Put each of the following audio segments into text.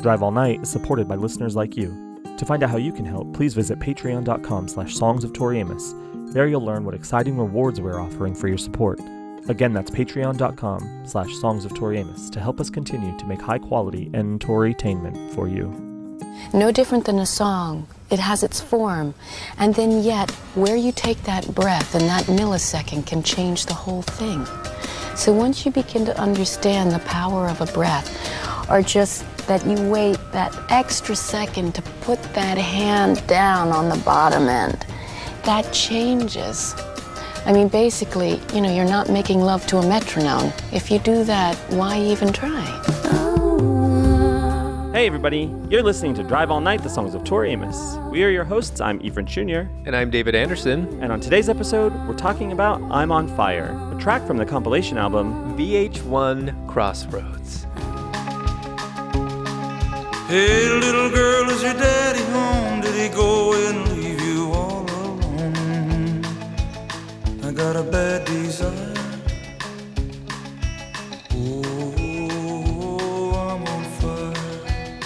Drive All Night is supported by listeners like you. To find out how you can help, please visit patreon.com slash songs of Tori Amos. There you'll learn what exciting rewards we're offering for your support. Again, that's patreon.com slash songs of Tori Amos to help us continue to make high quality and Torytainment for you. No different than a song. It has its form. And then yet, where you take that breath and that millisecond can change the whole thing. So once you begin to understand the power of a breath, or just that you wait that extra second to put that hand down on the bottom end, that changes. I mean, basically, you know, you're not making love to a metronome. If you do that, why even try? Hey everybody, you're listening to Drive All Night, the songs of Tori Amos. We are your hosts, I'm Ephraim Jr., And I'm David Anderson. and on today's episode, we're talking about I'm on Fire, a track from the compilation album VH1 Crossroads. Hey, little girl, is your daddy home? Did he go and leave you all alone? I got a bad desire. Oh, I'm on fire.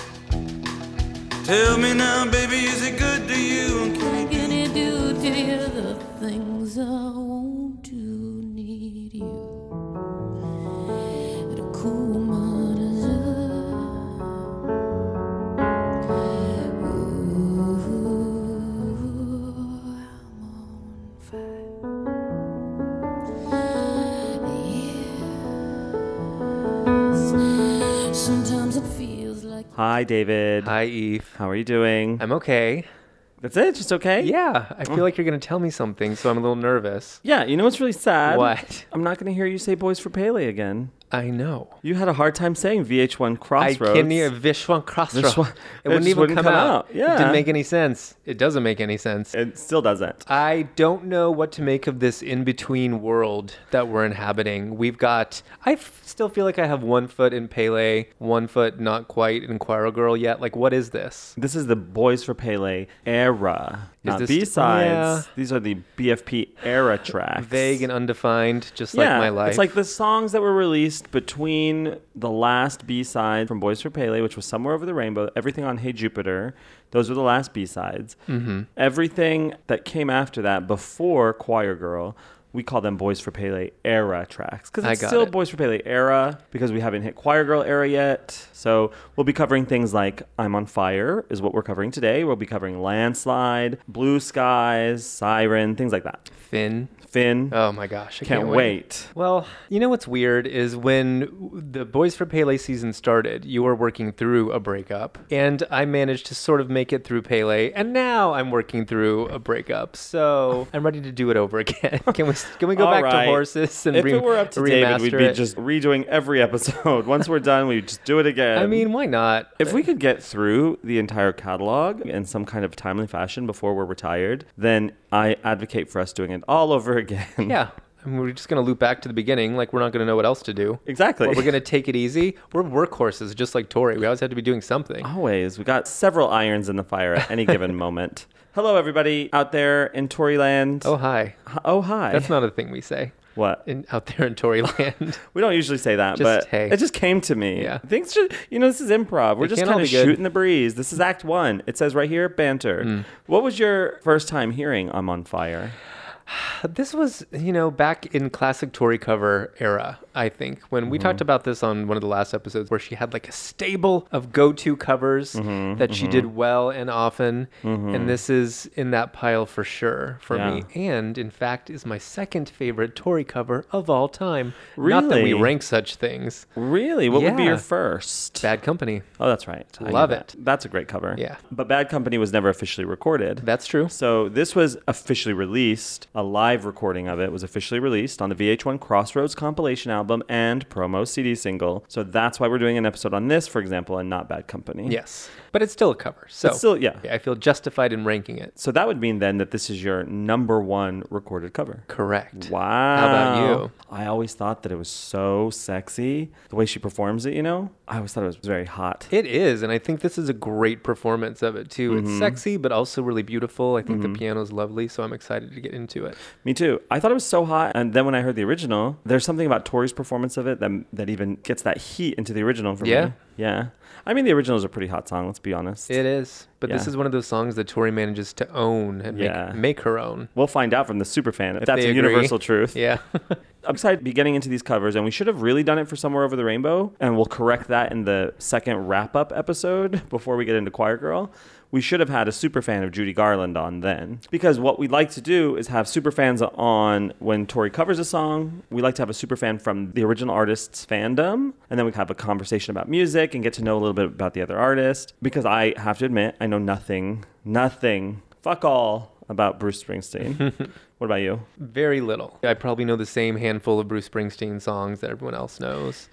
Tell me now, baby, is it good to you? And can it do to you the things I Hi David. Hi, Eve. How are you doing? I'm okay. That's it? Just okay? Yeah, I feel oh. like you're going to tell me something, so I'm a little nervous. Yeah, you know what's really sad? What? I'm not going to hear you say Boys for Pele again. I know. You had a hard time saying VH1 Crossroads. I can't hear Vishwan Crossroads. Vishwan- It it wouldn't even wouldn't come, come out. out. It Yeah. didn't make any sense. It doesn't make any sense. It still doesn't. I don't know what to make of this in between world that we're inhabiting. We've got, I f- still feel like I have one foot in Pele, one foot not quite in Choir Girl yet. Like, what is this? This is the Boys for Pele era. Not this- B-sides. yeah. These are the BFP era tracks. Vague and undefined, just like my life. It's like the songs that were released between the last B side from Boys for Pele, which was Somewhere Over the Rainbow, everything on Hey Jupiter. Those were the last B sides. Mm-hmm. Everything that came after that, before Choir Girl, we call them Boys for Pele era tracks. Because it's still it. Boys for Pele era, because we haven't hit Choir Girl era yet. So we'll be covering things like I'm on Fire, is what we're covering today. We'll be covering Landslide, Blue Skies, Siren, things like that. Finn. Finn. Oh my gosh, I can't, can't, wait. Well, you know what's weird is when the Boys for Pele season started, you were working through a breakup, and I managed to sort of make it through Pele, and now I'm working through a breakup. So I'm ready to do it over again. Can we can we go All back right. to horses and if re- it were up to David, we'd be it? just redoing every episode. Once we're done, we just do it again. I mean, why not? if we could get through the entire catalog in some kind of timely fashion before we're retired, then I advocate for us doing it all over again. yeah. I mean, we're just gonna loop back to the beginning, like we're not gonna know what else to do. Exactly. We're gonna take it easy. We're workhorses, just like Tori. We always have to be doing something. Always. We got several irons in the fire at any given moment. Hello, everybody out there in Toryland. Oh hi. H- oh, hi. That's not a thing we say. What. In, out there in Tori land. We don't usually say that, Just, but hey. it just came to me. Yeah. Things just, you know, this is improv. We're It just kind of shooting the breeze. This is act one. It says right here, banter. Hmm. What was your first time hearing I'm on fire? This was, you know, back in classic Tori cover era, I think, when we Mm-hmm. talked about this on one of the last episodes where she had like a stable of go to covers Mm-hmm, that she did well and often. And this is in that pile for sure for me. And in fact, is my second favorite Tori cover of all time. Really? Not that we rank such things. Really? What would be your first? Bad Company. Oh, that's right. I Love that. it. That's a great cover. Yeah. But Bad Company was never officially recorded. That's true. So this was officially released. A live recording of it was officially released on the VH1 Crossroads compilation album and promo CD single. So that's why we're doing an episode on this, for example, and not Bad Company. Yes. But it's still a cover. So It's still- yeah. I feel justified in ranking it. So that would mean then that this is your number one recorded cover. Correct. Wow. How about you? I always thought that it was so sexy. The way she performs it, you know? I always thought it was very hot. It is, and I think this is a great performance of it too. Mm-hmm. It's sexy, but also really beautiful. I think the piano's lovely, so I'm excited to get into to it. Me too. I thought it was so hot, and then when I heard the original, there's something about Tori's performance of it that that even gets that heat into the original for Yeah. me. Yeah. I mean, the original is a pretty hot song. Let's be honest. It is, but this is one of those songs that Tori manages to own and make, Yeah. make her own. We'll find out from the super fan if, If that's a agree. universal truth. Yeah. I'm excited to be getting into these covers, and we should have really done it for Somewhere Over the Rainbow, and we'll correct that in the second wrap up episode before we get into Choir Girl. We should have had a super fan of Judy Garland on then. Because what we'd like to do is have super fans on when Tori covers a song. We like to have a super fan from the original artist's fandom, and then we have a conversation about music and get to know a little bit about the other artist. Because I have to admit, I know nothing, nothing, fuck all about Bruce Springsteen. what about you? Very little. I probably know the same handful of Bruce Springsteen songs that everyone else knows.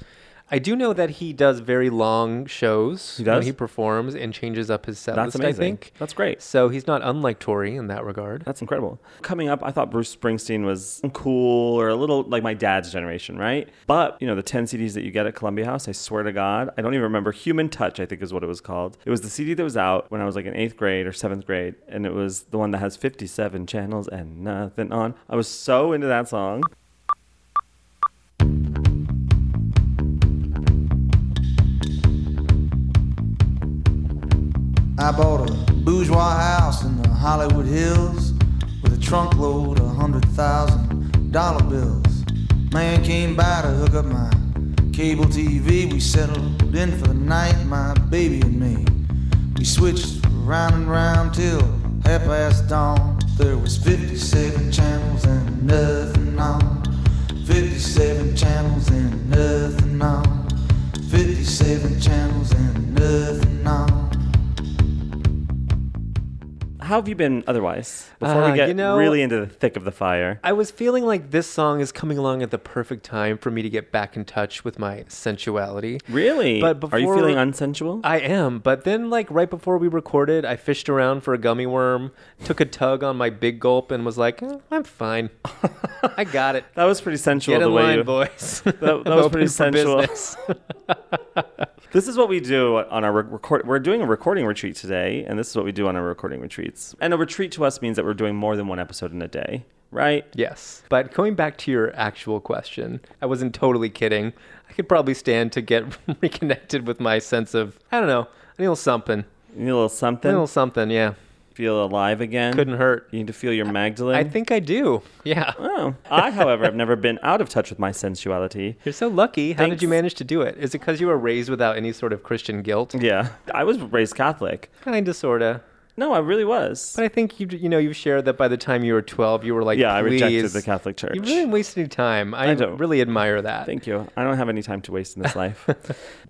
I do know that he does very long shows He when he performs and changes up his set That's list, amazing. I think. That's great. So he's not unlike Tori in that regard. That's incredible. Coming up, I thought Bruce Springsteen was cool or a little like my dad's generation, right? But, you know, the 10 CDs that you get at Columbia House, I swear to God, I don't even remember. Human Touch, I think is what it was called. It was the CD that was out when I was like in eighth grade or seventh grade, and it was the one that has 57 channels and nothing on. I was so into that song. I bought a bourgeois house in the Hollywood Hills with a trunk load of hundred thousand dollar bills. Man came by to hook up my cable TV. We settled in for the night, my baby and me. We switched round and round till half past dawn. There was 57 channels and nothing on. 57 channels and nothing on. 57 channels and nothing on. How have you been otherwise? Before Uh, we get you know- really into the thick of the fire. I was feeling like this song is coming along at the perfect time for me to get back in touch with my sensuality. Really? But Are you feeling unsensual? I am, but then like right before we recorded, I fished around for a gummy worm, took a tug on my big gulp, and was like, "Eh, "I'm fine. I got it. that was pretty sensual Get the way line, you boys. that I'm was pretty sensual. business." This is what we do on our record. We're doing a recording retreat today, and this is what we do on our recording retreats. And a retreat to us means that we're doing more than one episode in a day, right? yes, but going back to your actual question, I wasn't totally kidding. I could probably stand to get reconnected with my sense of I don't know, I need a little something, You need a little something, a little something. Yeah, feel alive again. couldn't hurt. You need to feel your Magdalene. I think I do. Yeah. Oh, I, however, have never been out of touch with my sensuality. You're so lucky. How did you manage to do it? Is it because you were raised without any sort of Christian guilt? Yeah, I was raised Catholic. Kinda, sorta. No, I really was. But I think you you know you've shared that by the time you were 12, you were like, yeah, I rejected the Catholic Church. You really wasted any time. I, I don't. really admire that. Thank you. I don't have any time to waste in this life.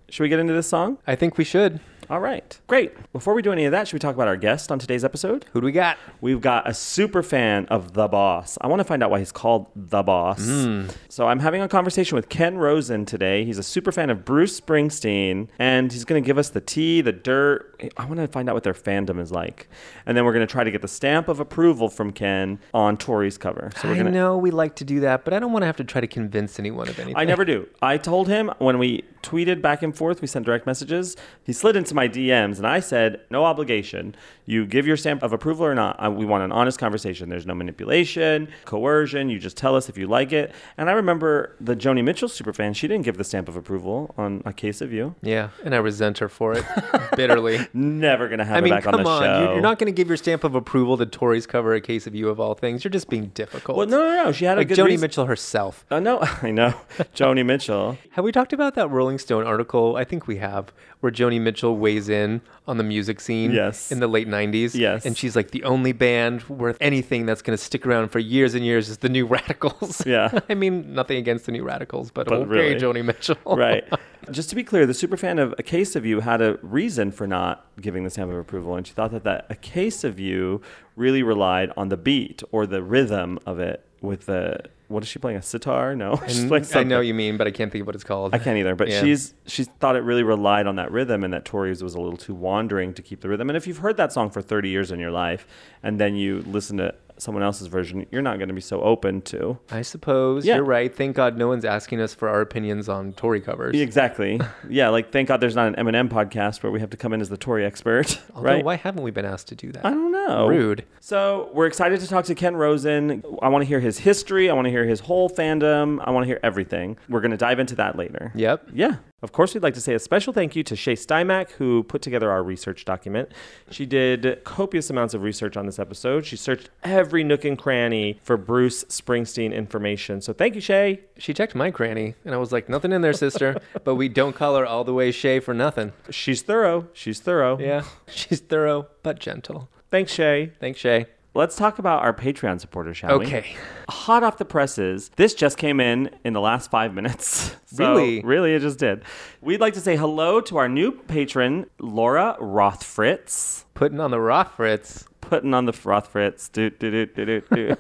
Should we get into this song? I think we should. All right. Great. Before we do any of that, should we talk about our guest on today's episode? Who do we got? We've got a super fan of The Boss. I want to find out why he's called The Boss. Hmm. So I'm having a conversation with Ken Rosen today. He's a super fan of Bruce Springsteen, and he's going to give us the tea, the dirt. I want to find out what their fandom is like. And then we're going to try to get the stamp of approval from Ken on Tori's cover. So we're I going to know we like to do that, but I don't want to have to try to convince anyone of anything. I never do. I told him when we tweeted back and forth, we sent direct messages. He slid into my DMs, and I said, "No obligation. You give your stamp of approval or not. We want an honest conversation. There's no manipulation, coercion. You just tell us if you like it." And I remember the Joni Mitchell superfan. She didn't give the stamp of approval on a case of you. Yeah, and I resent her for it bitterly. Never gonna have I her mean, back come on the on. show. You- You're not going to give your stamp of approval to Tori's cover a case of you of all things. You're just being difficult. Well, no, no, no. She had a like good Joni reason- Mitchell herself. Uh, no, I know. Joni Mitchell. Have we talked about that Rolling Stone article? I think we have, where Joni Mitchell weighs in on the music scene Yes. in the late 90s. Yes. And she's like, the only band worth anything that's going to stick around for years and years is the New Radicals. Yeah. I mean, nothing against the New Radicals, but, But okay, really. Joni Mitchell. right. Just to be clear, the superfan of A Case of You had a reason for not giving the stamp of approval, and she thought that, that A Case of You really relied on the beat or the rhythm of it with the. What is she playing? A sitar? No, she's And playing I know you mean, but I can't think of what it's called. I can't either, but Yeah. she's she thought it really relied on that rhythm, and that Tori's was a little too wandering to keep the rhythm. And if you've heard that song for 30 years in your life, and then you listen to someone else's version, you're not going to be so open to. I suppose Yeah. you're right. Thank God no one's asking us for our opinions on Tori covers. Exactly. yeah, like thank God there's not an Eminem podcast where we have to come in as the Tori expert, Although, right? why haven't we been asked to do that? I don't know. Rude. So we're excited to talk to Ken Rosen. I want to hear his history. I want to hear his whole fandom. I want to hear everything. We're going to dive into that later. Yep. Yeah. Of course, we'd like to say a special thank you to Shay Stymack, who put together our research document. She did copious amounts of research on this episode. She searched every nook and cranny for Bruce Springsteen information. So thank you, Shay. She checked my cranny, and I was like, nothing in there, sister. but we don't call her all the way Shay for nothing. She's thorough. She's thorough. Yeah. She's thorough, but gentle. Thanks, Shay. Thanks, Shay. Let's talk about our Patreon supporters, shall we? Okay. Hot off the presses, this just came in in the last five minutes. So, Really? Really, it just did. We'd like to say hello to our new patron, Laura Rothfritz. Putting on the rock, Fritz. Putting on the Rothfritz. Do, do, do, do, do, do.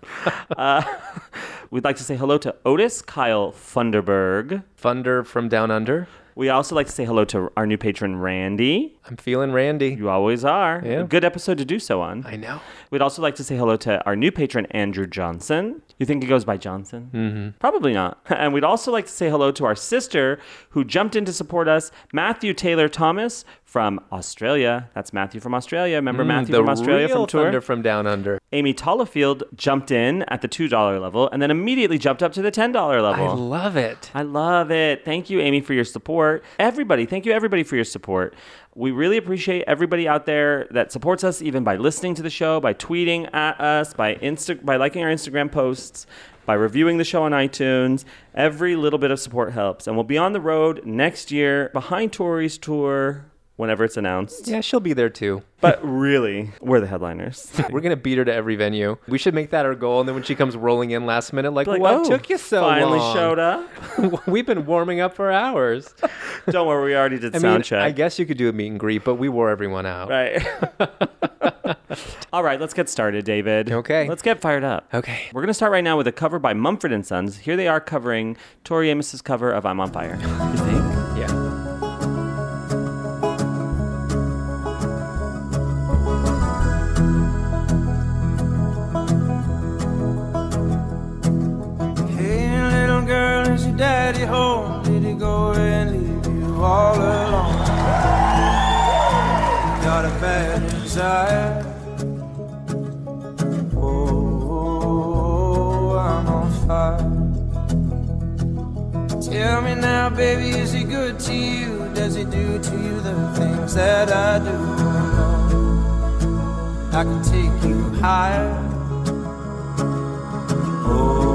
uh, we'd like to say hello to Otis Kyle Funderberg. Thunder from down under. We also like to say hello to our new patron, Randy. I'm feeling Randy. You always are. Yeah. A good episode to do so on. I know. We'd also like to say hello to our new patron, Andrew Johnson. You think he goes by Johnson? Mm-hmm. Probably not. And we'd also like to say hello to our sister who jumped in to support us, Matthew Taylor Thomas from Australia. That's Matthew from Australia. Remember Matthew Mm, the from Australia from tour? Thunder from down under. Amy Tollefield jumped in at the $2 level and then immediately jumped up to the $10 level. I love it. I love it. Thank you, Amy, for your support. Everybody, thank you, everybody, for your support. We really appreciate everybody out there that supports us, even by listening to the show, by tweeting at us, by Insta- by liking our Instagram posts, by reviewing the show on iTunes. Every little bit of support helps. And we'll be on the road next year behind Tori's tour whenever it's announced. Yeah, she'll be there too. But really, we're the headliners. We're gonna beat her to every venue. We should make that our goal, and then when she comes rolling in last minute, like, Like, what oh, took you so long? finally long? showed up. We've been warming up for hours. Don't worry, we already did I sound mean, check. I guess you could do a meet and greet, but we wore everyone out. Right. All right, let's get started, David. Okay. Let's get fired up. Okay. We're going to start right now with a cover by Mumford and Sons. Here they are covering Tori Amos's cover of I'm on Fire. Daddy home? Did he go and leave you all alone? Got a bad desire. Oh, I'm on fire. Tell me now, baby, is he good to you? Does he do to you the things that I do? I can take you higher. Oh,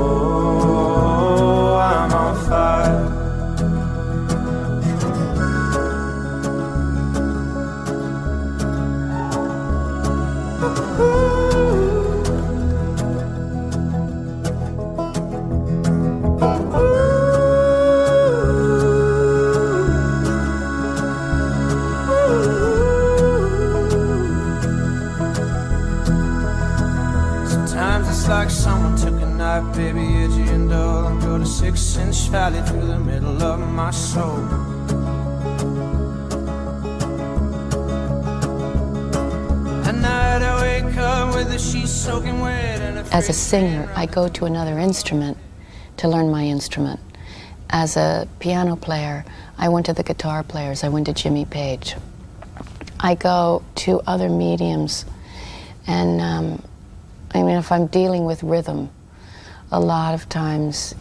baby, edgy and dull, got a six-inch valley through the middle of my soul. At night I wake up with the sheets soaking wet and As a singer, I go to another instrument to learn my instrument. As a piano player, I went to the guitar players, I went to Jimmy Page. I go to other mediums, and um, I mean, if I'm dealing with rhythm, a lot of times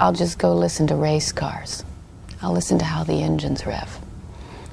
I'll just go listen to race cars. I'll listen to how the engines rev.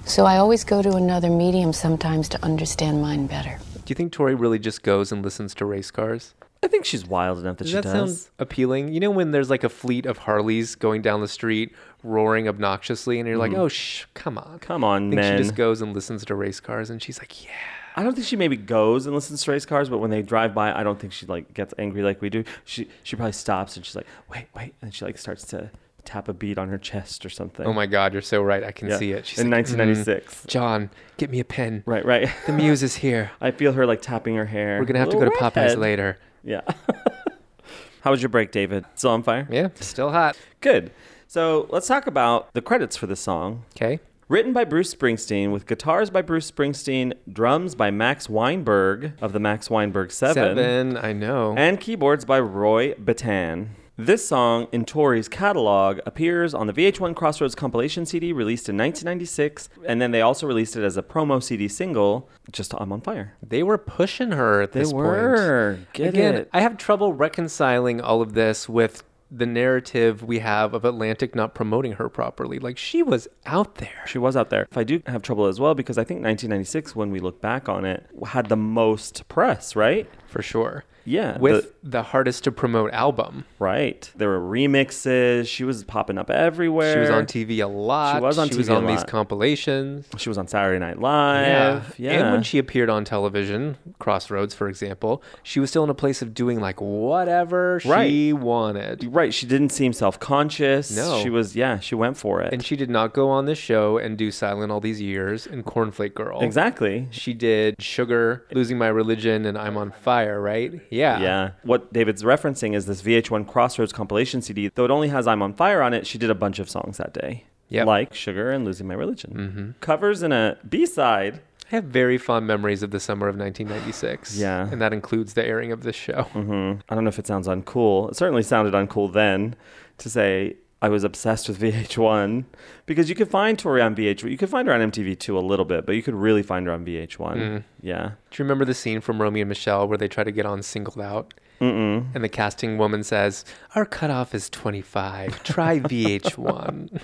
So I always go to another medium sometimes to understand mine better. Do you think Tori really just goes and listens to race cars? I think she's wild enough that Does she that does. sound appealing? You know when there's like a fleet of Harleys going down the street roaring obnoxiously, and you're like, oh, shh, come on. Mm-hmm. Come on, I think men. she just goes and listens to race cars, and she's like, yeah. I don't think she maybe goes and listens to race cars, but when they drive by, I don't think she like gets angry like we do. She she probably stops and she's like, wait, wait, and she like starts to tap a beat on her chest or something. Oh my God, you're so right. I can Yeah. see it. She's in like, "Mm, 1996. John, get me a pen. Right, right. The muse is here. I feel her like tapping her hair. We're gonna have to go to Popeyes later. Yeah. How was your break, David? Still on fire? Yeah, still hot. Good. So let's talk about the credits for this song. Okay. Written by Bruce Springsteen, with guitars by Bruce Springsteen, drums by Max Weinberg of the Max Weinberg Seven, Seven, I know. and keyboards by Roy Bittan. This song in Tori's catalog appears on the VH1 Crossroads compilation CD released in 1996, and then they also released it as a promo CD single, just I'm on Fire. They were pushing her at They this were. point. Get Again, it. I have trouble reconciling all of this with the narrative we have of Atlantic not promoting her properly. Like she was out there. She was out there. If I do have trouble as well because I think 1996, when we look back on it, had the most press, right? For sure. Yeah. With the, hardest to promote album. Right. There were remixes. She was popping up everywhere. She was on TV a lot. She was on She was TV a on these compilations. She was on Saturday Night Live. Yeah. And when she appeared on television, Crossroads, for example, she was still in a place of doing like whatever she wanted. Right. She didn't seem self conscious. No. She was, yeah, she went for it. And she did not go on this show and do Silent all these years and Cornflake Girl. exactly. She did Sugar, Losing My Religion, and I'm on Fire, right? Yeah. Yeah. What David's referencing is this VH1 Crossroads compilation CD. Though it only has I'm on Fire on it, she did a bunch of songs that day. Yep. Like Sugar and Losing My Religion. Covers and a B side. I have very fond memories of the summer of 1996. Yeah. And that includes the airing of this show. hmm I don't know if it sounds uncool. It certainly sounded uncool then to say I was obsessed with VH1 because you could find Tori on VH1. You could find her on MTV too a little bit, but you could really find her on VH1. Mm. Yeah. Do you remember the scene from Romy and Michele where they try to get on singled out? Mm-mm. And the casting woman says, Our cutoff is 25. Try VH1.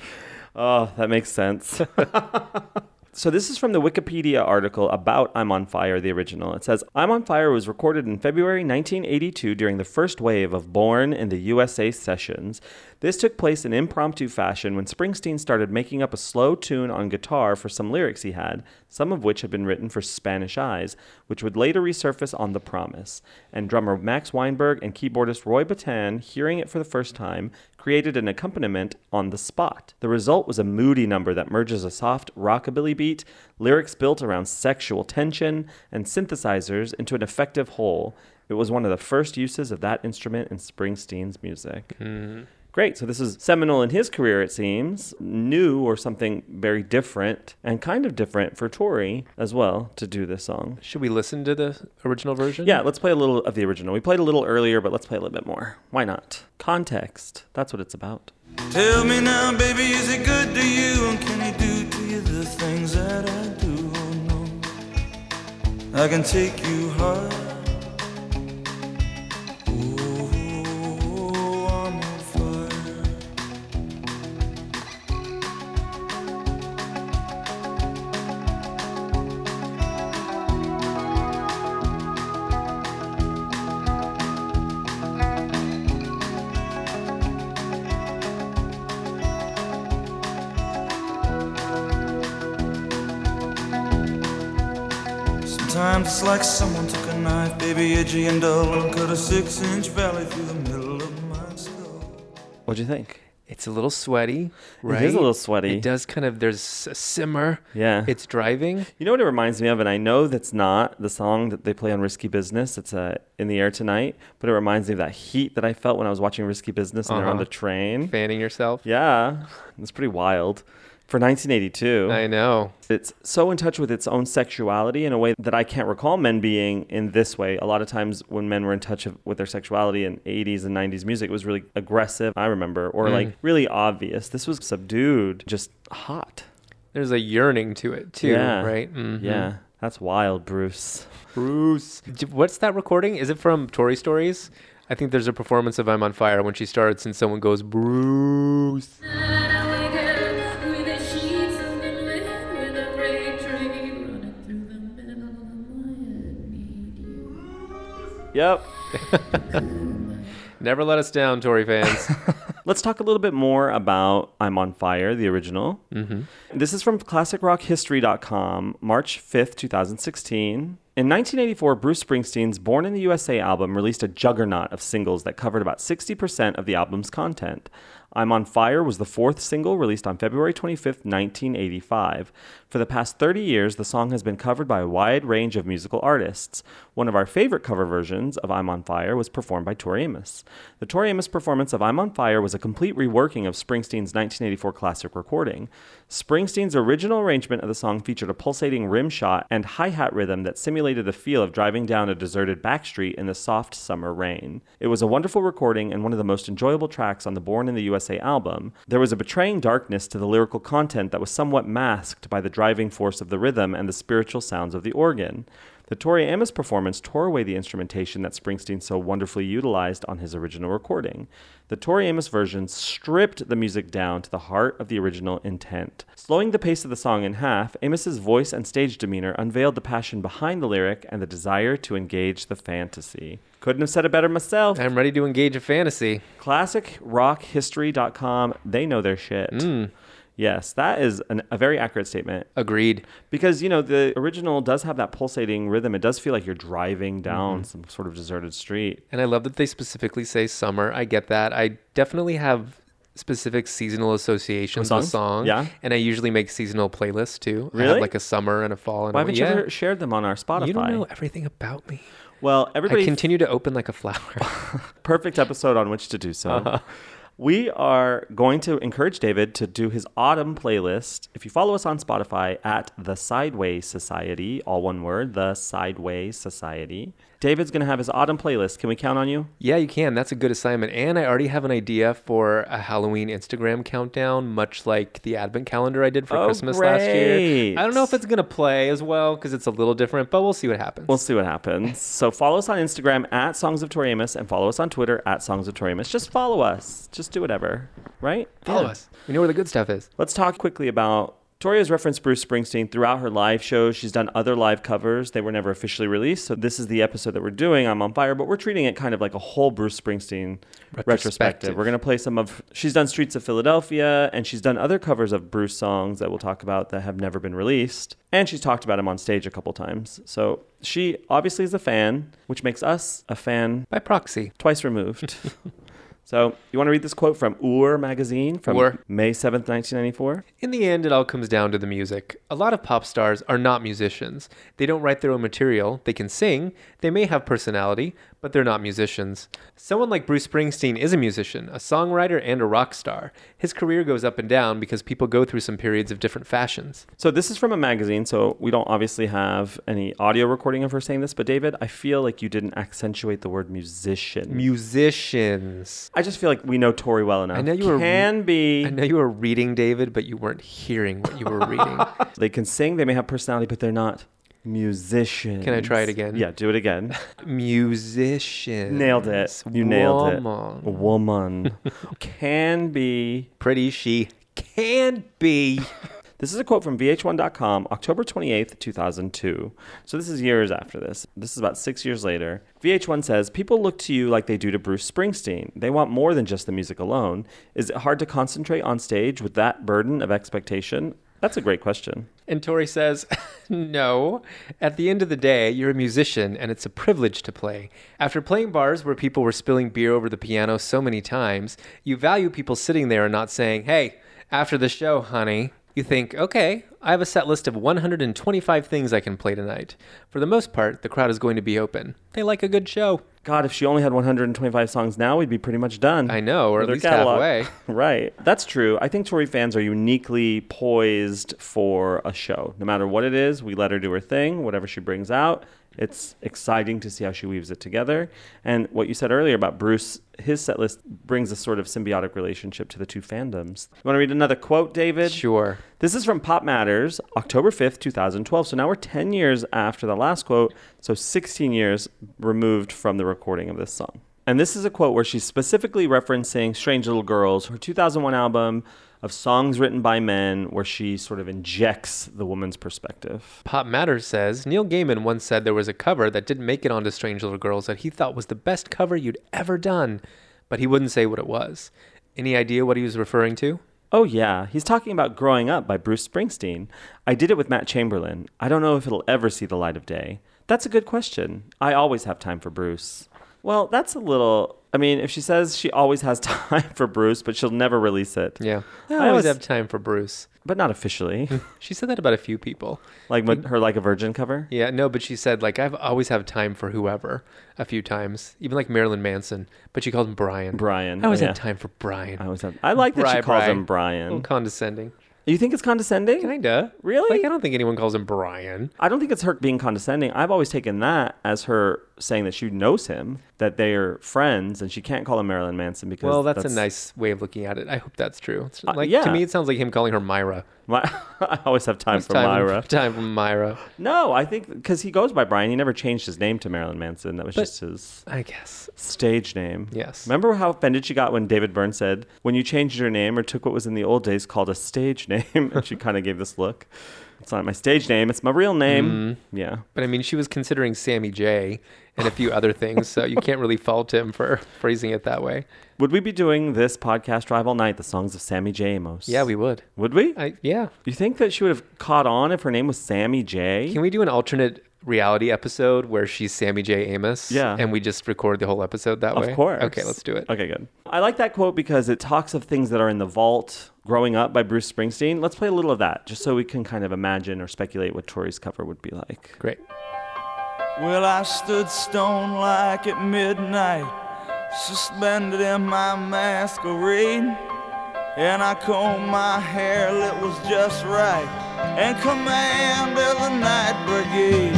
Oh, that makes sense. So this is from the Wikipedia article about I'm on Fire, the original. It says I'm on Fire was recorded in February 1982 during the first wave of Born in the USA sessions. This took place in impromptu fashion when Springsteen started making up a slow tune on guitar for some lyrics he had, some of which had been written for Spanish Eyes, which would later resurface on The Promise. And drummer Max Weinberg and keyboardist Roy Bittan, hearing it for the first time, created an accompaniment on the spot. The result was a moody number that merges a soft rockabilly beat, lyrics built around sexual tension, and synthesizers into an effective whole. It was one of the first uses of that instrument in Springsteen's music. Hmm. Great. So this is seminal in his career, it seems. New or something very different, and kind of different for Tori as well to do this song. Should we listen to the original version? Yeah, let's play a little of the original. We played a little earlier, but let's play a little bit more. Why not? Context. That's what it's about. Tell me now, baby, is it good to you? And can he do to you the things that I do? Oh no, I can take you high. Like someone took a knife, baby, edgy and dull, and cut a six inch valley through the middle of my skull. What'd you think? It's a little sweaty, right? is a little sweaty. It does kind of, there's a simmer. Yeah. It's driving. You know what it reminds me of, and I know that's not the song that they play on Risky Business. It's uh, in the air tonight, but it reminds me of that heat that I felt when I was watching Risky Business and they're on Uh-huh. the train. Fanning yourself. Yeah, it's pretty wild. For 1982, I know. it's so in touch with its own sexuality in a way that I can't recall men being in this way. A lot of times when men were in touch of, with their sexuality in 80s and 90s music, it was really aggressive, I remember, or like really obvious. This was subdued, just hot. There's a yearning to it too, yeah. right? Mhm. Yeah. That's wild, Bruce. Bruce. What's that recording? Is it from Tori Stories? I think there's a performance of I'm on Fire when she starts and someone goes, Bruce. Yep. Never let us down, Tori fans. Let's talk a little bit more about I'm on Fire, the original. Mm-hmm. This is from classicrockhistory.com, March 5th, 2016. In 1984, Bruce Springsteen's Born in the USA album released a juggernaut of singles that covered about 60% of the album's content. I'm on Fire was the fourth single released on February 25th, 1985. For the past 30 years, the song has been covered by a wide range of musical artists. One of our favorite cover versions of I'm on Fire was performed by Tori Amos. The Tori Amos performance of I'm on Fire was a complete reworking of Springsteen's 1984 classic recording. Springsteen's original arrangement of the song featured a pulsating rim shot and hi hat rhythm that simulated the feel of driving down a deserted back street in the soft summer rain. It was a wonderful recording and one of the most enjoyable tracks on the Born in the USA album. There was a betraying darkness to the lyrical content that was somewhat masked by the driving force of the rhythm and the spiritual sounds of the organ. The Tori Amos performance tore away the instrumentation that Springsteen so wonderfully utilized on his original recording. The Tori Amos version stripped the music down to the heart of the original intent. Slowing the pace of the song in half, Amos's voice and stage demeanor unveiled the passion behind the lyric and the desire to engage the fantasy. Couldn't have said it better myself. I'm ready to engage a fantasy. ClassicRockHistory.com, they know their shit. Mm. Yes, that is an, a very accurate statement. Agreed. Because, you know, the original does have that pulsating rhythm. It does feel like you're driving Mm-hmm. down some sort of deserted street. And I love that they specifically say summer. I get that. I definitely have specific seasonal associations with songs? song. Yeah. And I usually make seasonal playlists too. I Really? have like a summer and a fall and Why haven't yeah. you ever shared them on our Spotify? You don't know everything about me. Well, everybody, I continue to open like a flower. perfect episode on which to do so. Uh-huh. We are going to encourage David to do his autumn playlist. If you follow us on Spotify at The Sideways Society, all one word, The Sideways Society, David's going to have his autumn playlist. Can we count on you? yeah, you can. That's a good assignment. And I already have an idea for a Halloween Instagram countdown, much like the advent calendar I did for Oh, Christmas last year. great. I don't know if it's going to play as well because it's a little different, but we'll see what happens. We'll see what happens. So follow us on Instagram at Songs of Tori Amos and follow us on Twitter at Songs of Tori Amos. Just follow us. Just do whatever, right? Follow Yeah. us. We know where the good stuff is. Let's talk quickly about Tori has referenced Bruce Springsteen throughout her live shows. She's done other live covers. They were never officially released. So this is the episode that we're doing. I'm on fire, but we're treating it kind of like a whole Bruce Springsteen retrospective. Retrospective. We're going to play some of she's done Streets of Philadelphia and she's done other covers of Bruce songs that we'll talk about that have never been released. And she's talked about him on stage a couple times. So she obviously is a fan, which makes us a fan By proxy. twice removed. so you want to read this quote from Ur magazine from Ur. May 7th, 1994? In the end, it all comes down to the music. A lot of pop stars are not musicians. They don't write their own material. They can sing. They may have personality, but they're not musicians. Someone like Bruce Springsteen is a musician, a songwriter, and a rock star. His career goes up and down because people go through some periods of different fashions. So this is from a magazine, so we don't obviously have any audio recording of her saying this, but David, I feel like you didn't accentuate the word musician. Musicians. I just feel like we know Tori well enough. I know you were- can be I know you were reading, David, but you weren't hearing what you were reading. they can sing, they may have personality, but they're not musicians. Can I try it again? Yeah, do it again. Musicians. nailed it. You nailed it. Woman. Woman can be Pretty she can be. This is a quote from VH1.com, October 28th, 2002. So this is years after this. This is about six years later. VH1 says People look to you like they do to Bruce Springsteen. They want more than just the music alone. Is it hard to concentrate on stage with that burden of expectation? That's a great question. And Tori says, No. At the end of the day, you're a musician and it's a privilege to play. After playing bars where people were spilling beer over the piano so many times, you value people sitting there and not saying, Hey, after the show, honey. You think, okay, I have a set list of 125 things I can play tonight. For the most part, the crowd is going to be open. They like a good show. God, if she only had 125 songs now, we'd be pretty much done. I know, or at least catalog. halfway. right. That's true. I think Tori fans are uniquely poised for a show. No matter what it is, we let her do her thing, whatever she brings out. It's exciting to see how she weaves it together. And what you said earlier about Bruce, his set list brings a sort of symbiotic relationship to the two fandoms. You want to read another quote, David? Sure. This is from Pop Matters, October 5th, 2012. So now we're 10 years after the last quote, so 16 years removed from the recording of this song. And this is a quote where she's specifically referencing Strange Little Girls, her 2001 album of songs written by men, where she sort of injects the woman's perspective. Pop Matters says Neil Gaiman once said there was a cover that didn't make it onto Strange Little Girls that he thought was the best cover you'd ever done, but he wouldn't say what it was. Any idea what he was referring to? Oh, yeah. He's talking about Growing Up by Bruce Springsteen. I did it with Matt Chamberlain. I don't know if it'll ever see the light of day. That's a good question. I always have time for Bruce. Well, that's a little. I mean, if she says she always has time for Bruce, but she'll never release it. Yeah. I always have time for Bruce. But not officially. She said that about a few people. like with her Like a Virgin cover. Yeah, no, but she said like I've always have time for whoever a few times, even like Marilyn Manson. But she called him Brian. Brian. I always Oh, have time for Brian. I always have. I like that she calls Bri. him Brian. condescending. You think it's condescending? Kinda. Really? Like I don't think anyone calls him Brian. I don't think it's her being condescending. I've always taken that as her saying that she knows him, that they are friends, and she can't call him Marilyn Manson because Well, that's, a nice way of looking at it. I hope that's true. It's Uh, like yeah. to me, it sounds like him calling her Myra. My, I always have time for time, Myra. Time for Myra. No, I think because he goes by Brian. He never changed his name to Marilyn Manson. That was But- just his I guess. stage name. Yes. Remember how offended she got when David Byrne said, when you changed your name or took what was in the old days called a stage name? and she kind of gave this look. It's not my stage name. It's my real name. Mm-hmm. Yeah. But I mean, she was considering Sammy J and a few other things, so you can't really fault him for phrasing it that way. Would we be doing this podcast drive all night, the songs of Sammy J. Amos? Yeah, we would. Would we? I yeah. you think that she would have caught on if her name was Sammy J? Can we do an alternate reality episode where she's Sammy J. Amos? Yeah. And we just record the whole episode that way? Of course. Okay, let's do it. Okay, good. I like that quote because it talks of things that are in the vault growing up by Bruce Springsteen. Let's play a little of that just so we can kind of imagine or speculate what Tori's cover would be like. Great. Well, I stood stone like at midnight, suspended in my masquerade. And I combed my hair, it was just right, and commanded the night brigade.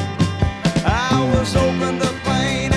I was open to pain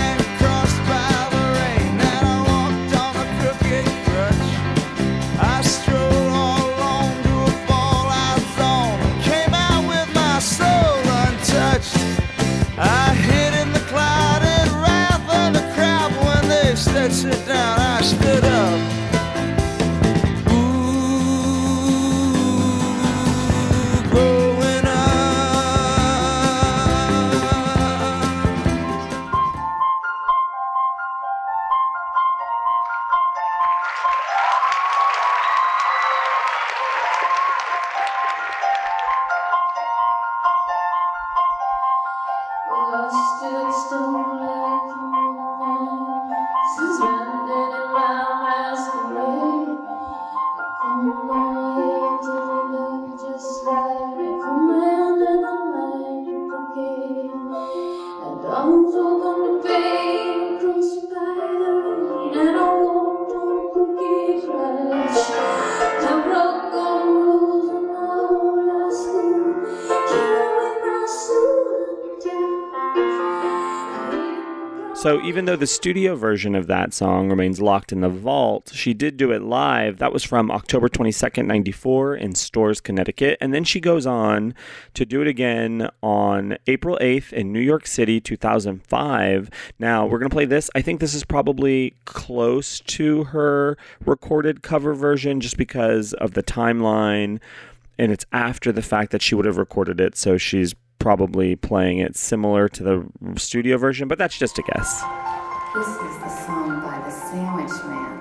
So even though the studio version of that song remains locked in the vault, she did do it live. That was from October 22nd, 94 in Storrs, Connecticut. And then she goes on to do it again on April 8th in New York City, 2005. Now, we're going to play this. I think this is probably close to her recorded cover version just because of the timeline and it's after the fact that she would have recorded it, so she's probably playing it similar to the studio version, but that's just a guess. This is the song by the Sandwich Man.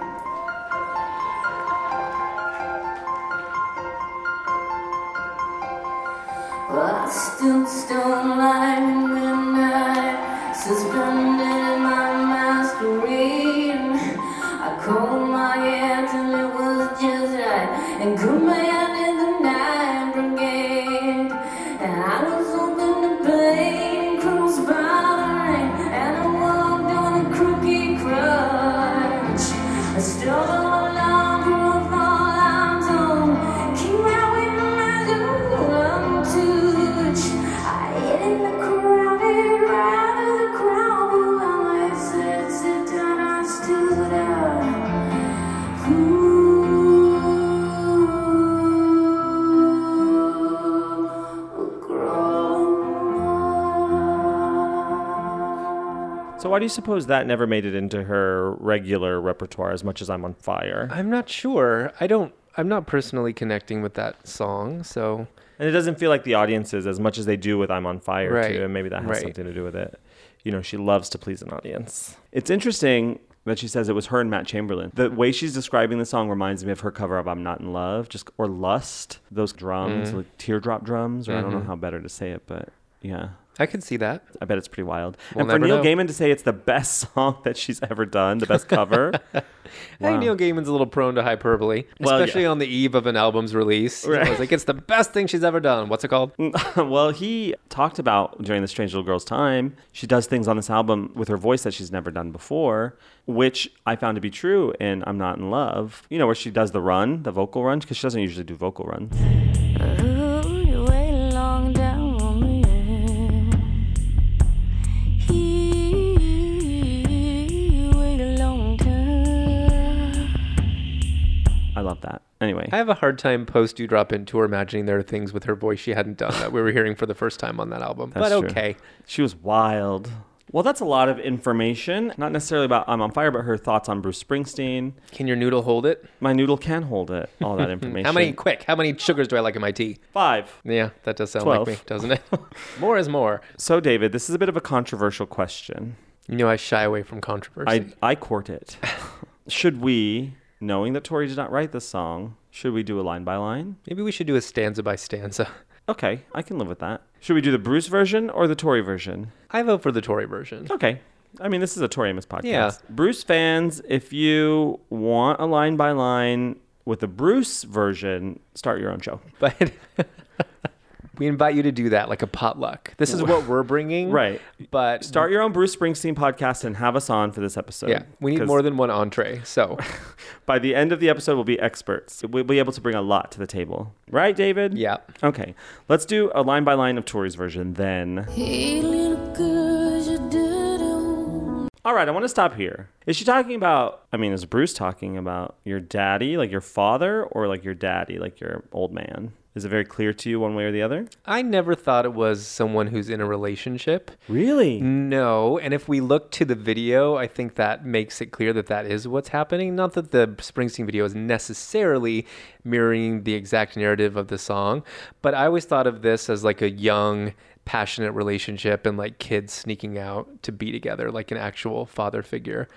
But I stood stone like midnight, suspended my masquerade. I combed my hair till it was just right, and commanded the do you suppose that never made it into her regular repertoire as much as I'm on fire? I'm not sure. I don't. I'm not personally connecting with that song, so And it doesn't feel like the audience is as much as they do with I'm on fire Right, too, and maybe that has right. something to do with it. You know, she loves to please an audience. It's interesting that she says it was her and Matt Chamberlain. The way she's describing the song reminds me of her cover of "I'm Not in Love," just or "Lust." Those drums, mm. like teardrop drums, or I don't know mm-hmm. how better to say it, but yeah. I can see that. I bet it's pretty wild. We'll and for Neil know. Gaiman to say it's the best song that she's ever done, the best cover. I think Neil Gaiman's a little prone to hyperbole, Well, yeah. especially on the eve of an album's release. Right. It's like it's the best thing she's ever done. What's it called? well, he talked about during the Strange Little Girl's time, she does things on this album with her voice that she's never done before, which I found to be true in I'm Not in Love. You know, where she does the run, the vocal run, because she doesn't usually do vocal runs. I love that. Anyway, I have a hard time post Dew Drop Inn tour imagining there are things with her voice she hadn't done that we were hearing for the first time on that album. That's but true. okay. she was wild. Well, that's a lot of information. Not necessarily about I'm on fire, but her thoughts on Bruce Springsteen. Can your noodle hold it? My noodle can hold it. All that information. How many quick? How many sugars do I like in my tea? Five. Yeah, that does sound Twelve. like me, doesn't it? more is more. So, David, this is a bit of a controversial question. You know I shy away from controversy. I, I court it. should we, knowing that Tori did not write this song, should we do a line by line? Maybe we should do a stanza by stanza. Okay, I can live with that. Should we do the Bruce version or the Tori version? I vote for the Tori version. Okay. I mean, this is a Tori Amos podcast. Yeah. Bruce fans, if you want a line by line with the Bruce version, start your own show. But we invite you to do that like a potluck. This is what we're bringing. Right. But Start your own Bruce Springsteen podcast and have us on for this episode. Yeah, we need more than one entree. So By the end of the episode, we'll be experts. We'll be able to bring a lot to the table. Right, David? yeah. Okay. Let's do a line by line of Tori's version then. Hey, little girl, you didn't All right, I want to stop here. Is she talking about, I mean, is Bruce talking about your daddy, like your father, or like your daddy, like your old man? Is it very clear to you one way or the other? I never thought it was someone who's in a relationship. Really? No, and if we look to the video, I think that makes it clear that that is what's happening. Not that the Springsteen video is necessarily mirroring the exact narrative of the song, but I always thought of this as like a young, passionate relationship and like kids sneaking out to be together, like an actual father figure,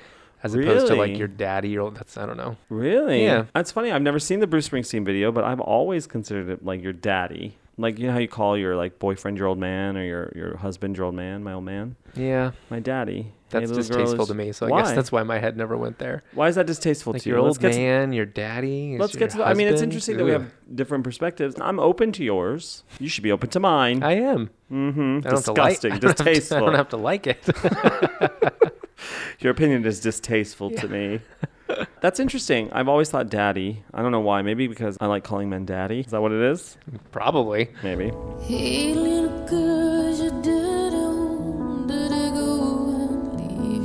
as opposed to like your daddy or old that's I don't know. Really? Yeah. That's funny. I've never seen the Bruce Springsteen video, but I've always considered it like your daddy. Like, you know how you call your like boyfriend your old man or your, your husband your old man, my old man? Yeah, My daddy. that's Hey, distasteful is- to me. So I why? guess that's why my head never went there. Why is that distasteful Like to you? your Let's old to- man, your daddy. Let's your get to the, I mean, it's interesting that we have different perspectives. I'm open to yours. You should be open to mine. I am. mm-hmm. I don't like- Disgusting. I have to- distasteful. I don't have to like it. Your opinion is distasteful to me. That's interesting. I've always thought daddy. I don't know why. Maybe because I like calling men daddy. Is that what it is? Probably. Maybe. Hey, little girl, you didn't did I go and leave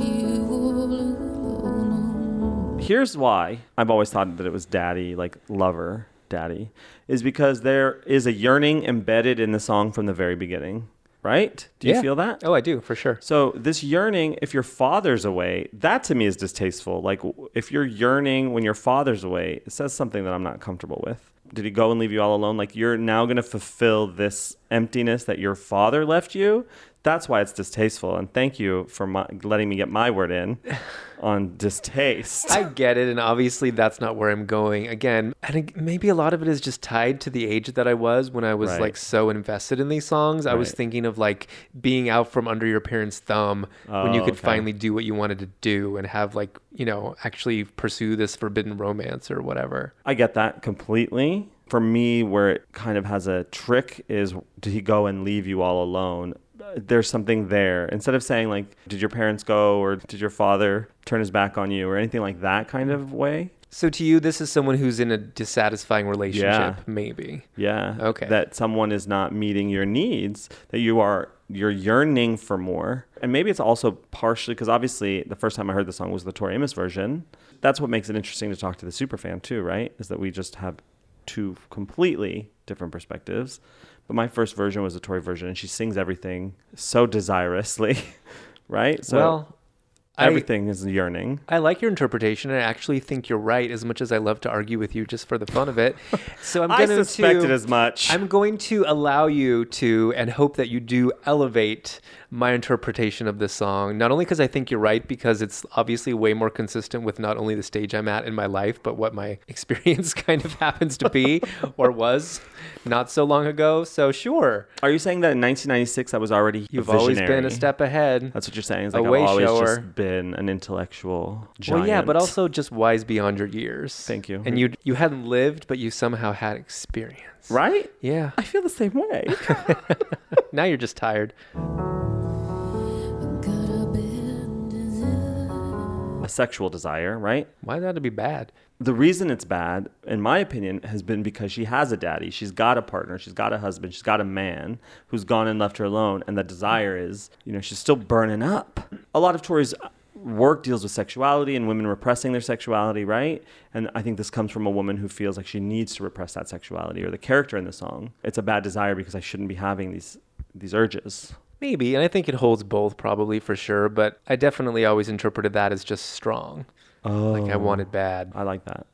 you? Here's why I've always thought that it was daddy, like lover daddy, is because there is a yearning embedded in the song from the very beginning. Right? Do you Yeah. feel that? Oh, I do for sure. So this yearning, if your father's away, that to me is distasteful. Like if you're yearning when your father's away, it says something that I'm not comfortable with. Did he go and leave you all alone? Like you're now going to fulfill this emptiness that your father left you. That's why it's distasteful. And thank you for my, letting me get my word in on distaste. I get it, and obviously that's not where I'm going. Again, And maybe a lot of it is just tied to the age that I was when I was Right. like so invested in these songs. I was thinking of like being out from under your parents' thumb when you Oh, could okay. finally do what you wanted to do and have like you know actually pursue this forbidden romance or whatever. I get that completely. For me, where it kind of has a trick is did he go and leave you all alone? There's something there. Instead of saying, like, did your parents go or did your father turn his back on you or anything like that kind of way? So to you, this is someone who's in a dissatisfying relationship, Yeah. maybe. Yeah. Okay. That someone is not meeting your needs, that you are you're yearning for more. And maybe it's also partially because obviously the first time I heard the song was the Tori Amos version. That's what makes it interesting to talk to the super fan too, right? Is that we just have two completely different perspectives. But my first version was the Tori version and she sings everything so desirously, right? So well, I- Everything is yearning. I like your interpretation. and I actually think you're right. As much as I love to argue with you just for the fun of it, so I'm I going suspected to. as much. I'm going to allow you to, and hope that you do elevate my interpretation of this song. Not only because I think you're right, because it's obviously way more consistent with not only the stage I'm at in my life, but what my experience kind of happens to be or was not so long ago. So sure, Are you saying that in 1996 I was already you've always been a step ahead. That's what you're saying. A like way I've always shower. just been an intellectual giant. Well, yeah, but also just wise beyond your years. Thank you. And you you hadn't lived, but you somehow had experience. right. Yeah. I feel the same way. now you're just tired. Sexual desire, right? Why that to be bad? The reason it's bad, in my opinion, has been because she has a daddy. She's got a partner. She's got a husband. She's got a man who's gone and left her alone. And the desire is, you know, she's still burning up. A lot of Tori's uh, work deals with sexuality and women repressing their sexuality, right? And I think this comes from a woman who feels like she needs to repress that sexuality or the character in the song. It's a bad desire because I shouldn't be having these these urges. Maybe, and I think it holds both probably for sure, but I definitely always interpreted that as just strong. Oh. Like I wanted oh, bad. I like that.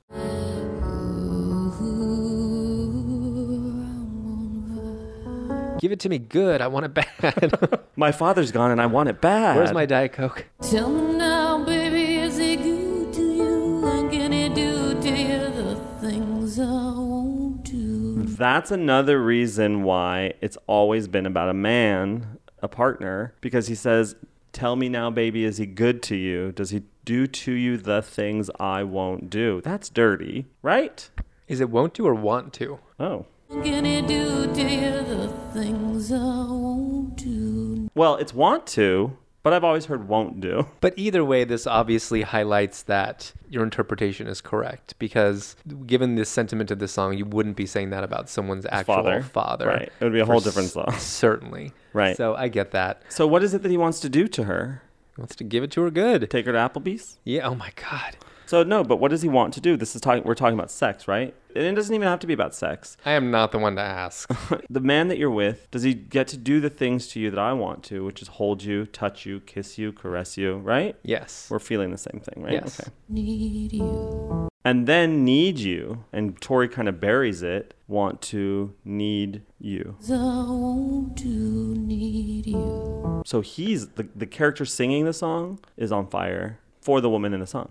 Give it to me good. I want it bad. My father's gone and I want it bad. Where's my Diet Coke? Tell me now, baby, is he good to you? And can he do to you the things I won't do? That's another reason why it's always been about a man, a partner, because he says, Tell me now, baby, is he good to you? Does he do to you the things I won't do? That's dirty, right? Is it won't do or want to? Oh. Can he do to you the things I won't do? Well, it's want to, but I've always heard won't do. But either way, this obviously highlights that your interpretation is correct because given the sentiment of the song, you wouldn't be saying that about someone's actual Father. father. Right. It would be a whole different song. Certainly. Right. So I get that. So, what is it that he wants to do to her? He wants to give it to her good. Take her to Applebee's? Yeah. Oh my God. So, no, but what does he want to do? This is talking, we're talking about sex, right? And it doesn't even have to be about sex. I am not the one to ask. the man that you're with, does he get to do the things to you that I want to, which is hold you, touch you, kiss you, caress you, right? yes. We're feeling the same thing, right? Yes. Okay. Need you. And then need you, and Tori kind of buries it, want to need you. I want to need you. So he's the, the character singing the song is on fire for the woman in the song.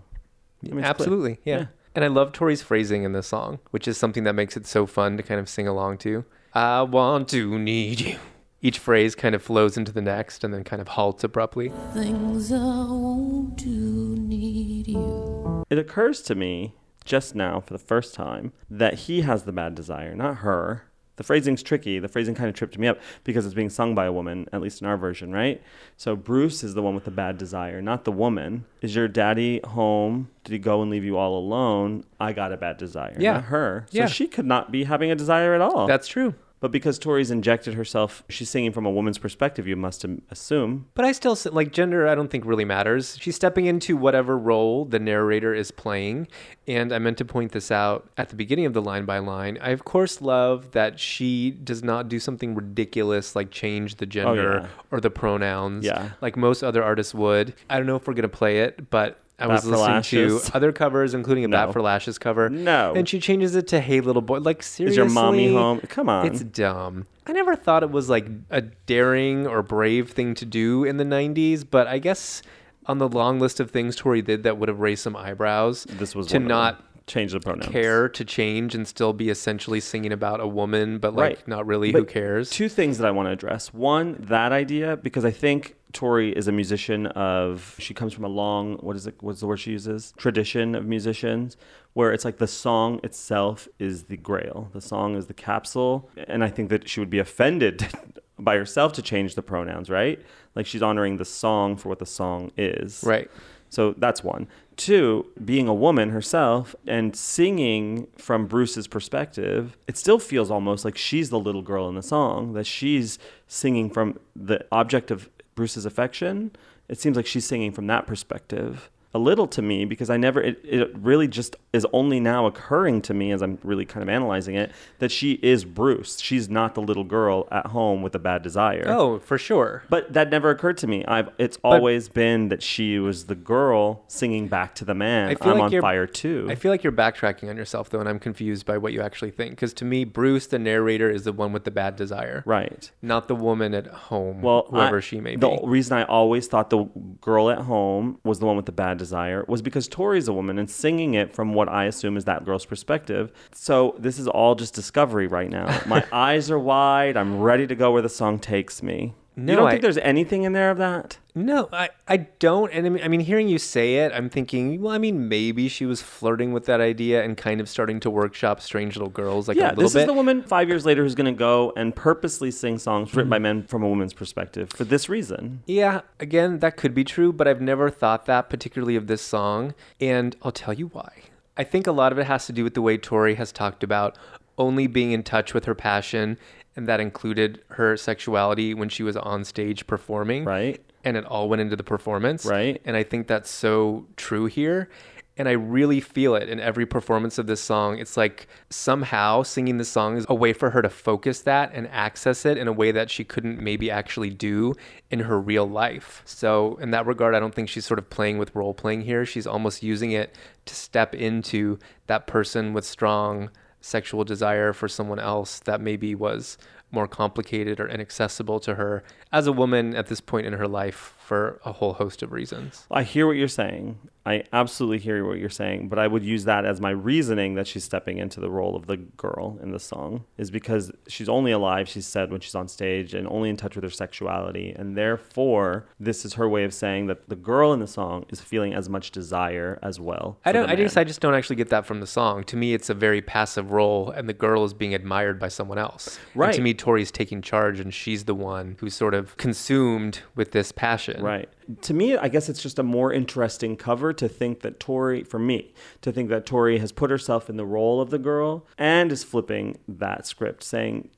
I mean. Absolutely. Yeah. Yeah. And I love Tori's phrasing in this song, which is something that makes it so fun to kind of sing along to. I want to need you. Each phrase kind of flows into the next and then kind of halts abruptly. Things I want to need you. It occurs to me just now for the first time that he has the bad desire, not her. The phrasing's tricky. The phrasing kind of tripped me up because it's being sung by a woman, at least in our version, right? So Bruce is the one with the bad desire, not the woman. Is your daddy home? Did he go and leave you all alone? I got a bad desire. Yeah. Not her. So Yeah. she could not be having a desire at all. That's true. But because Tori's injected herself, she's singing from a woman's perspective, you must assume. But I still like gender, I don't think really matters. She's stepping into whatever role the narrator is playing. And I meant to point this out at the beginning of the line by line. I, of course, love that she does not do something ridiculous like change the gender Oh, yeah. or the pronouns Yeah. like most other artists would. I don't know if we're going to play it, but. I Bat was listening Lashes. to other covers, including a Bat for Lashes cover. No. And she changes it to Hey Little Boy. Like, seriously. Is your mommy home? Come on. It's dumb. I never thought it was like a daring or brave thing to do in the 90s, but I guess on the long list of things Tori did that would have raised some eyebrows this was to not. Change the pronouns. care to change and still be essentially singing about a woman, but like Right. not really who cares. Two things that I want to address. One, that idea, because I think Tori is a musician of, she comes from a long, what is it, what's the word she uses? Tradition of musicians, where it's like the song itself is the grail. The song is the capsule. And I think that she would be offended by herself to change the pronouns, right? Like she's honoring the song for what the song is. right. So that's one. Two, being a woman herself and singing from Bruce's perspective, it still feels almost like she's the little girl in the song, that she's singing from the object of Bruce's affection. It seems like she's singing from that perspective a little to me because I never, it, it really just is only now occurring to me as I'm really kind of analyzing it that she is Bruce. She's not the little girl at home with a bad desire. Oh, for sure. But that never occurred to me. I've it's always been that she was the girl singing back to the man. I feel I'm like on you're- fire too. I feel like you're backtracking on yourself though, and I'm confused by what you actually think. Because to me, Bruce, the narrator, is the one with the bad desire, right. not the woman at home. Well, whoever I- she may the be. reason I always thought the girl at home was the one with the bad desire was because Tori's a woman and singing it from what I assume is that girl's perspective. So this is all just discovery right now. My eyes are wide. I'm ready to go where the song takes me. No, you don't I- think there's anything in there of that? No, I, I don't. And I mean, I mean, hearing you say it, I'm thinking, well, I mean, maybe she was flirting with that idea and kind of starting to workshop Strange Little Girls like a yeah, little this bit. is the woman five years later who's going to go and purposely sing songs written Mm-hmm. by men from a woman's perspective for this reason. Yeah, again, that could be true, but I've never thought that particularly of this song, and I'll tell you why. I think a lot of it has to do with the way Tori has talked about only being in touch with her passion, and that included her sexuality when she was on stage performing. Right. And it all went into the performance. Right. And I think that's so true here. And I really feel it in every performance of this song. It's like somehow singing the song is a way for her to focus that and access it in a way that she couldn't maybe actually do in her real life. So, in that regard, I don't think she's sort of playing with role playing here. She's almost using it to step into that person with strong sexual desire for someone else that maybe was more complicated or inaccessible to her as a woman at this point in her life for a whole host of reasons. I hear what you're saying. I absolutely hear what you're saying, but I would use that as my reasoning that she's stepping into the role of the girl in the song is because she's only alive, she said, when she's on stage and only in touch with her sexuality. And therefore, this is her way of saying that the girl in the song is feeling as much desire as well. I don't I just. I just don't actually get that from the song. To me it's a very passive role and the girl is being admired by someone else. And Right. to me Tori's taking charge and she's the one who's sort of consumed with this passion. Right. To me, I guess it's just a more interesting cover to think that Tori, for me, to think that Tori has put herself in the role of the girl and is flipping that script, saying,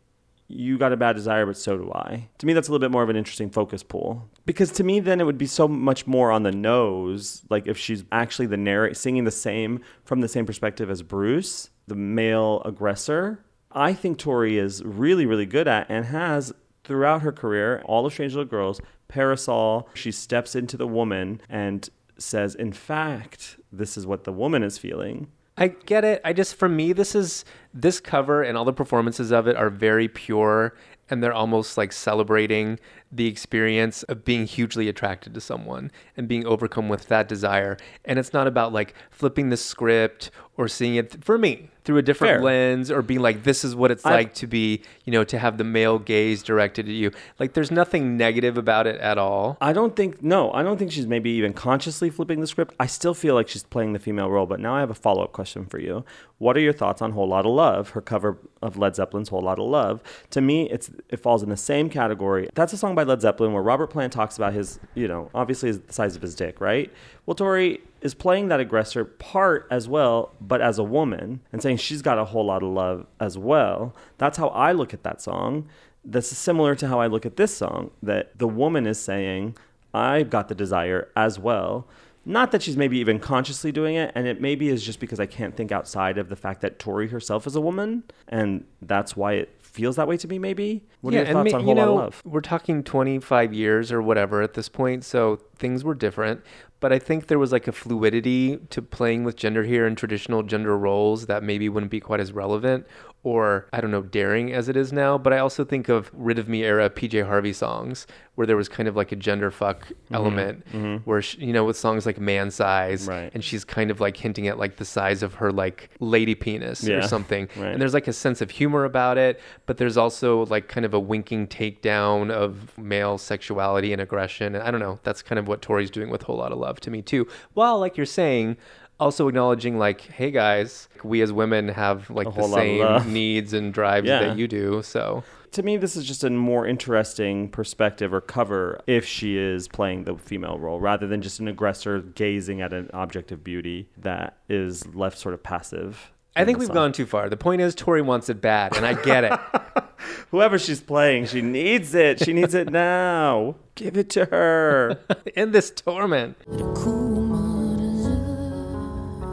you got a bad desire, but so do I. To me, that's a little bit more of an interesting focus pool. Because to me, then it would be so much more on the nose. Like if she's actually the narrate singing the same from the same perspective as Bruce, the male aggressor. I think Tori is really, really good at and has throughout her career, all of Strange Little Girls, Parasol, she steps into the woman and says, in fact, this is what the woman is feeling. I get it. I just for me this is this cover and all the performances of it are very pure and they're almost like celebrating the experience of being hugely attracted to someone and being overcome with that desire. And it's not about like flipping the script or seeing it for me through a different Fair. lens or being like this is what it's I've- like to be, you know, to have the male gaze directed at you. Like there's nothing negative about it at all. I don't think no, I don't think she's maybe even consciously flipping the script. I still feel like she's playing the female role, but now I have a follow-up question for you. What are your thoughts on Whole lot of Love, her cover of Led Zeppelin's Whole lot of Love? To me, it's it falls in the same category. That's a song by Led Zeppelin where Robert Plant talks about his, you know, obviously the size of his dick, right? Well, Tori is playing that aggressor part as well, but as a woman and saying she's got a whole lot of love as well. That's how I look at that song. That's similar to how I look at this song that the woman is saying, I've got the desire as well. Not that she's maybe even consciously doing it, and it maybe is just because I can't think outside of the fact that Tori herself is a woman, and that's why it feels that way to me. Maybe. What are your thoughts ma- on you Whole Lotta know, Love? We're talking 25 years or whatever at this point, so things were different. But I think there was like a fluidity to playing with gender here and traditional gender roles that maybe wouldn't be quite as relevant or, I don't know, daring as it is now. But I also think of Rid of Me era PJ Harvey songs where there was kind of like a gender fuck Mm-hmm. element where, she, you know, with songs like Man Size, Right. and she's kind of like hinting at like the size of her like lady penis Yeah, or something. right. And there's like a sense of humor about it, but there's also like kind of a winking takedown of male sexuality and aggression. And I don't know, that's kind of what Tori's doing with Whole Lot of Love to me too. While like you're saying, also acknowledging like, hey guys, we as women have like the whole lot of same needs and drives Yeah. that you do. So to me, this is just a more interesting perspective or cover if she is playing the female role rather than just an aggressor gazing at an object of beauty that is left sort of passive. I think we've song. gone too far. The point is Tori wants it bad, and I get it. Whoever she's playing, she needs it. She needs it now. Give it to her. In this torment.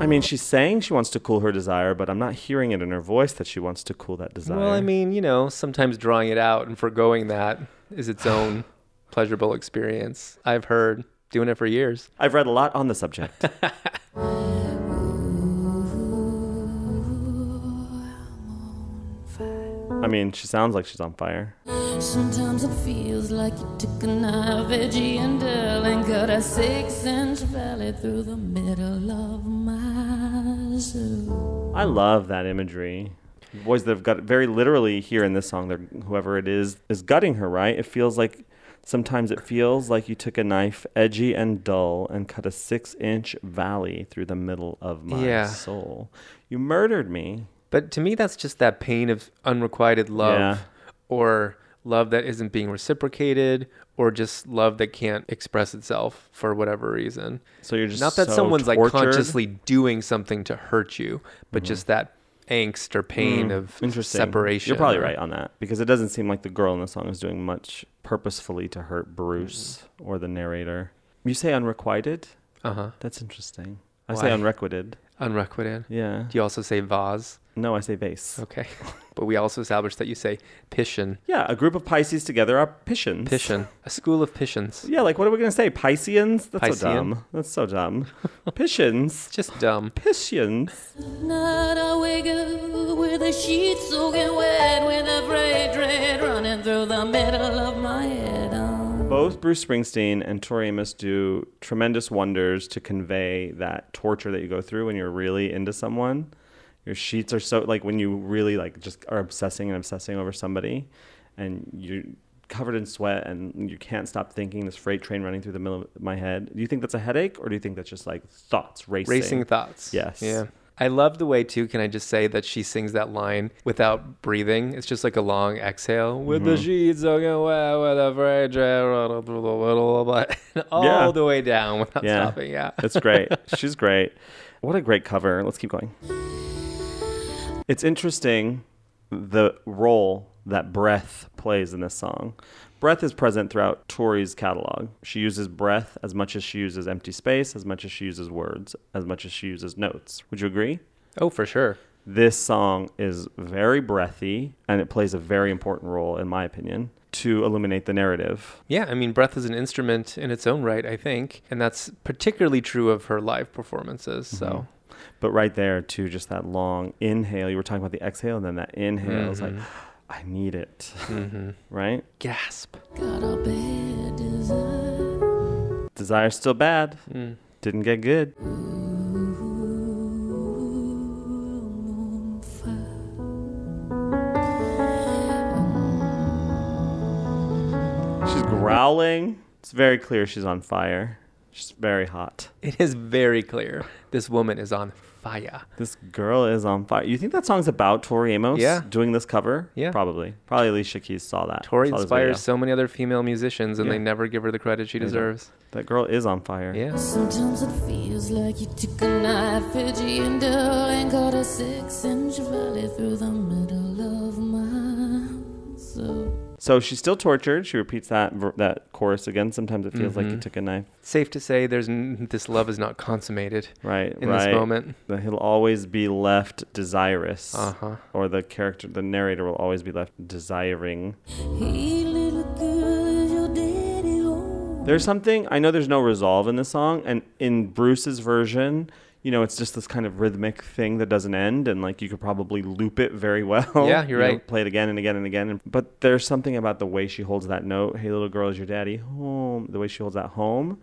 I mean, she's saying she wants to cool her desire, but I'm not hearing it in her voice that she wants to cool that desire. Well, I mean, you know, sometimes drawing it out and foregoing that is its own pleasurable experience. I've heard doing it for years. I've read a lot on the subject. I mean, she sounds like she's on fire. Sometimes it feels like you took a knife, edgy and dull, and cut a six-inch valley through the middle of my soul. I love that imagery. Boys that have got very literally here in this song, they're, whoever it is is gutting her, right? It feels like sometimes it feels like you took a knife, edgy and dull, and cut a six-inch valley through the middle of my Yeah. soul. You murdered me. But to me, that's just that pain of unrequited love Yeah. or love that isn't being reciprocated or just love that can't express itself for whatever reason. So you're just Not that so someone's like consciously doing something to hurt you, but just that angst or pain Mm, of interesting. separation. You're probably right on that because it doesn't seem like the girl in the song is doing much purposefully to hurt Bruce Mm-hmm. or the narrator. You say unrequited? Uh-huh. That's interesting. I say Why? Unrequited. Unrequited. Yeah. Do you also say vase? No, I say vase. Okay. but we also established that you say piscian. Yeah, a group of Pisces together are Piscians. Piscian. A school of piscians. Yeah, like what are we gonna say? Pisceans? That's so dumb. That's so dumb. Piscians. Just dumb. Piscians. Night I wake up with the sheets soaking wet, with a freight train running through the middle of my head. Both Bruce Springsteen and Tori Amos do tremendous wonders to convey that torture that you go through when you're really into someone. Your sheets are so like when you really like just are obsessing and obsessing over somebody, and you're covered in sweat and you can't stop thinking. This freight train running through the middle of my head. Do you think that's a headache, or do you think that's just like thoughts racing? Racing thoughts. Yes. Yeah. I love the way too. Can I just say that she sings that line without breathing? It's just like a long exhale with the Mm-hmm. sheets soaking wet, with a freight train running through the middle of my all Yeah. the way down without Yeah. stopping. Yeah. It's great. She's great. What a great cover. Let's keep going. It's interesting the role that breath plays in this song. Breath is present throughout Tori's catalog. She uses breath as much as she uses empty space, as much as she uses words, as much as she uses notes. Would you agree? Oh, for sure. This song is very breathy and it plays a very important role, in my opinion, to illuminate the narrative. Yeah, I mean, breath is an instrument in its own right, I think, and that's particularly true of her live performances. So, mm-hmm. But right there, too, just that long inhale. You were talking about the exhale, and then that inhale is like, mm-hmm. I need it. Mm-hmm. Right? gasp. Got a bad desire. Desire's still bad. Mm. Didn't get good. Ooh, I'm on fire. She's growling. It's very clear she's on fire. She's very hot. It is very clear this woman is on fire. This girl is on fire. You think that song's about Tori Amos Yeah. doing this cover? Yeah. Probably. Probably Alicia Keys saw that. Tori saw inspires so many other female musicians, and Yeah. they never give her the credit she They don't. deserves. That girl is on fire. Yeah. Sometimes it feels like you took a knife, edgy and dull, and cut a six-inch valley through the middle of my soul. So she's still tortured. She repeats that that chorus again. Sometimes it feels like you Mhm. took a knife. Safe to say, there's n- this love is not consummated Right. in right. this moment. that he'll always be left desirous, Uh huh. or the character, the narrator, will always be left desiring. Hey, little girl, is your daddy home? There's something I know. There's no resolve in the song, and in Bruce's version, you know, it's just this kind of rhythmic thing that doesn't end, and like you could probably loop it very well. Yeah, you're you know, right. play it again and again and again. But there's something about the way she holds that note. Hey, little girl, is your daddy home? The way she holds that home,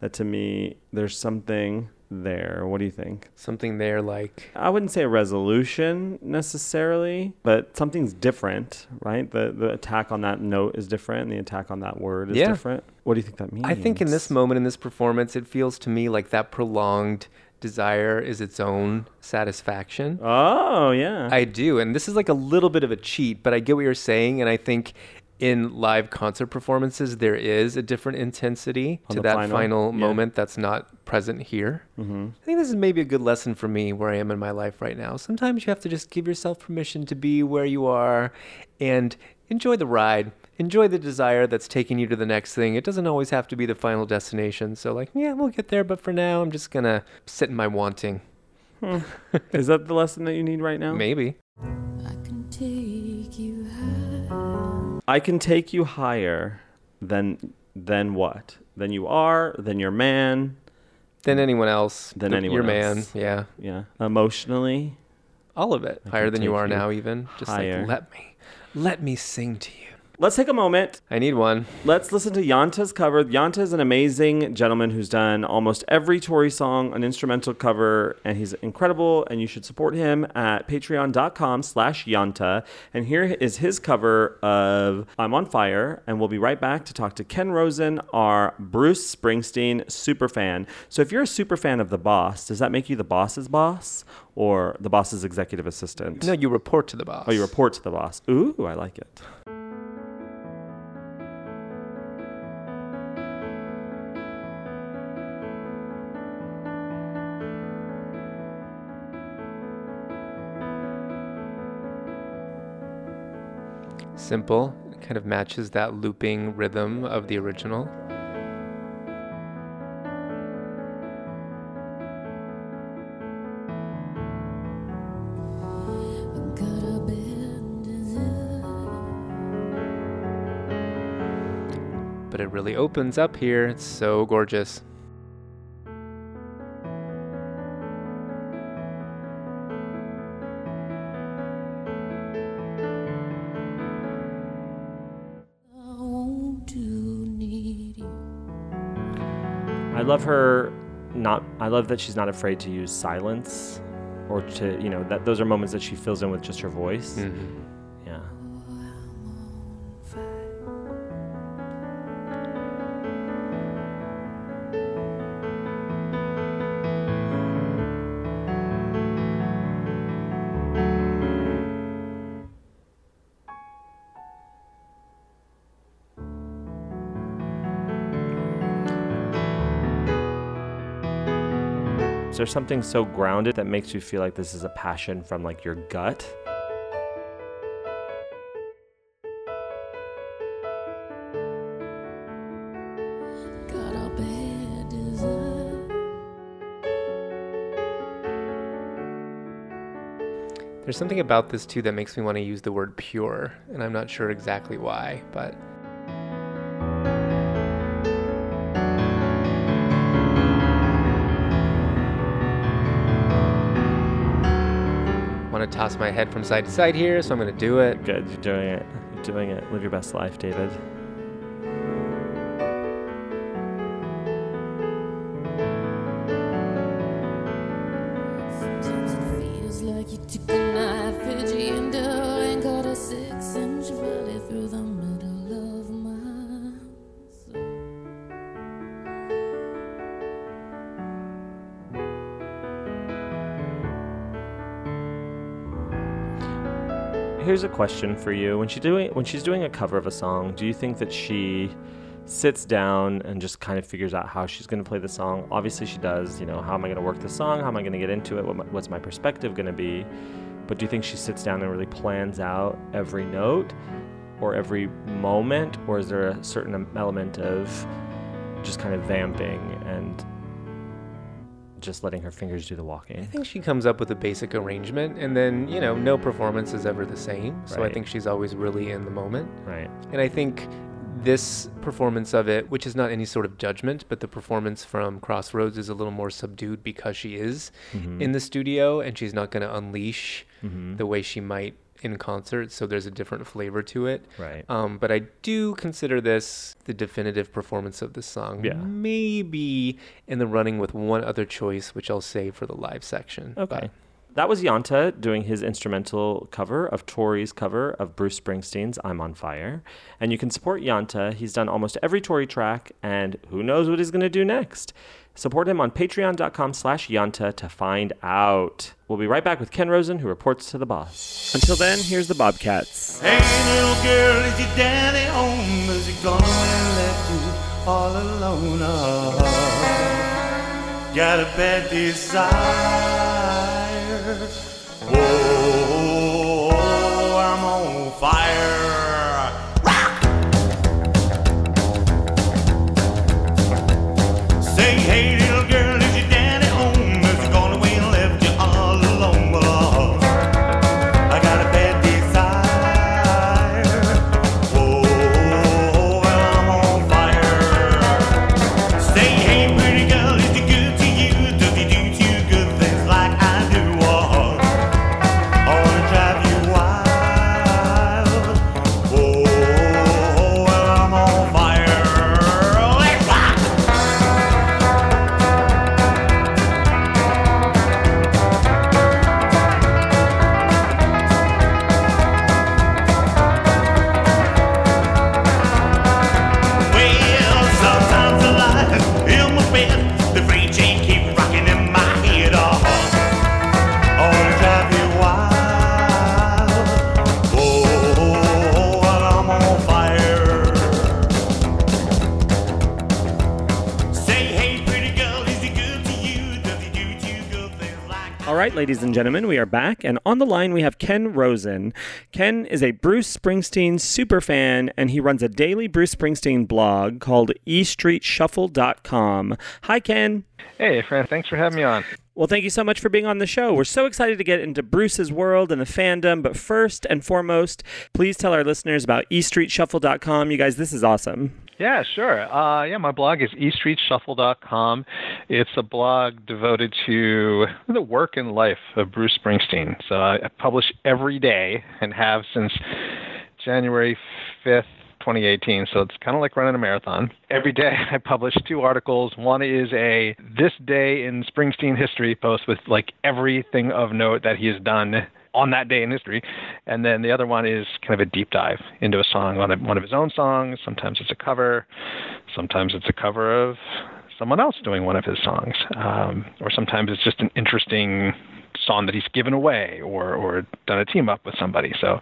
that to me, there's something there. What do you think? Something there like I wouldn't say a resolution necessarily, but something's different, right? The the attack on that note is different, and the attack on that word is Yeah. different. What do you think that means? I think in this moment in this performance, it feels to me like that prolonged desire is its own satisfaction. Oh yeah. I do, and this is like a little bit of a cheat, but I get what you're saying, and I think in live concert performances there is a different intensity On to that final, final, yeah. moment that's not present here. mm-hmm. I think this is maybe a good lesson for me where I am in my life right now. Sometimes you have to just give yourself permission to be where you are and enjoy the ride. Enjoy the desire that's taking you to the next thing. It doesn't always have to be the final destination. So, like, yeah, we'll get there, but for now, I'm just going to sit in my wanting. Hmm. Is that the lesson that you need right now? Maybe. I can take you high. I can take you higher than than what? Than you are, than your man, Than anyone else. Than the- anyone Your man. Yeah. yeah. Emotionally. All of it. I Higher than you are you now, even. Just higher. like, let me. Let me sing to you. Let's take a moment. I need one. Let's listen to Yanta's cover. Yanta is an amazing gentleman who's done almost every Tori song, an instrumental cover, and he's incredible, and you should support him at patreon.com slash Yanta. And here is his cover of I'm on Fire, and we'll be right back to talk to Ken Rosen, our Bruce Springsteen super fan. So if you're a super fan of The Boss, does that make you the boss's boss or the boss's executive assistant? No, you report to the boss. Oh, you report to the boss. Ooh, I like it. Simple. Kind of matches that looping rhythm of the original. But it really opens up here. It's so gorgeous. Love her not I love that she's not afraid to use silence or to, you know, that those are moments that she fills in with just her voice. Mhm. Yeah. Is there something so grounded that makes you feel like this is a passion from like your gut? Got a bad desire. There's something about this too that makes me want to use the word pure, and I'm not sure exactly why, but my head from side to side here, so I'm going to do it. Good, you're doing it. You're doing it. Live your best life, David. Question for you. When she doing when she's doing a cover of a song, do you think that she sits down and just kind of figures out how she's going to play the song? Obviously she does, you know, how am I going to work the song? How am I going to get into it? What my, what's my perspective going to be? But do you think she sits down and really plans out every note or every moment or is there a certain element of just kind of vamping and just letting her fingers do the walking. I think she comes up with a basic arrangement, and then, you know, no performance is ever the same. So I think she's always really in the moment. Right. And I think this performance of it, which is not any sort of judgment, but the performance from Crossroads is a little more subdued because she is Mhm. in the studio and she's not going to unleash Mhm. the way she might in concert. So there's a different flavor to it. Right. Um, but I do consider this the definitive performance of this song. Yeah. Maybe in the running with one other choice, which I'll save for the live section. Okay. But That was Yanta doing his instrumental cover of Tori's cover of Bruce Springsteen's I'm on Fire. And you can support Yanta. He's done almost every Tori track, and who knows what he's going to do next. Support him on patreon.com slash Yanta to find out. We'll be right back with Ken Rosen, who reports to the boss. Until then, here's the Bobcats. Hey, little girl, is your daddy home? Is he gone and left you all alone? Oh, got a bad desire. Whoa, ladies and gentlemen, we are back, and on the line we have Ken Rosen. Ken is a Bruce Springsteen super fan, and he runs a daily Bruce Springsteen blog called eStreetShuffle.com. Hi, Ken. Hey, Fran. Thanks for having me on. Well, thank you so much for being on the show. We're so excited to get into Bruce's world and the fandom, but first and foremost, please tell our listeners about eStreetShuffle.com. You guys, this is awesome. Yeah, sure. Uh, yeah, my blog is eStreetShuffle.com. It's a blog devoted to the work and life of Bruce Springsteen. So I publish every day and have since January 5th, 2018. So it's kind of like running a marathon. Every day I publish two articles. One is a this day in Springsteen history post with like everything of note that he has done on that day in history. And then the other one is kind of a deep dive into a song on a, one of his own songs. Sometimes it's a cover, sometimes it's a cover of someone else doing one of his songs, um, or sometimes it's just an interesting song that he's given away or or done a team up with somebody. So,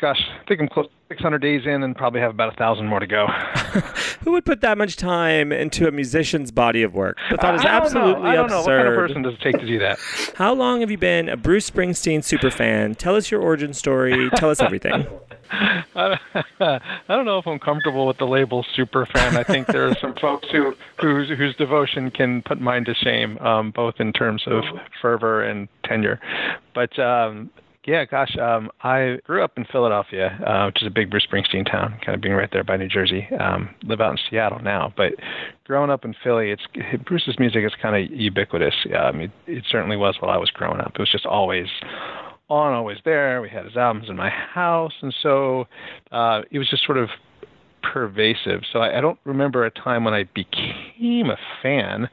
gosh, I think I'm close 600 days in and probably have about a thousand more to go. Who would put that much time into a musician's body of work? The thought is I don't absolutely know. I don't know. What kind of absurd. person does it take to do that? How long have you been a Bruce Springsteen super fan? Tell us your origin story. Tell us everything. I don't, I don't know if I'm comfortable with the label super fan. I think there are some folks who whose whose devotion can put mine to shame, um, both in terms of fervor and tenure. But um, yeah, gosh, um, I grew up in Philadelphia, uh, which is a big Bruce Springsteen town, kind of being right there by New Jersey. Um, live out in Seattle now, but growing up in Philly, it's Bruce's music is kind of ubiquitous. Um, it, it certainly was while I was growing up. It was just always on, always there. We had his albums in my house, and so uh, it was just sort of pervasive. So I, I don't remember a time when I became a fan.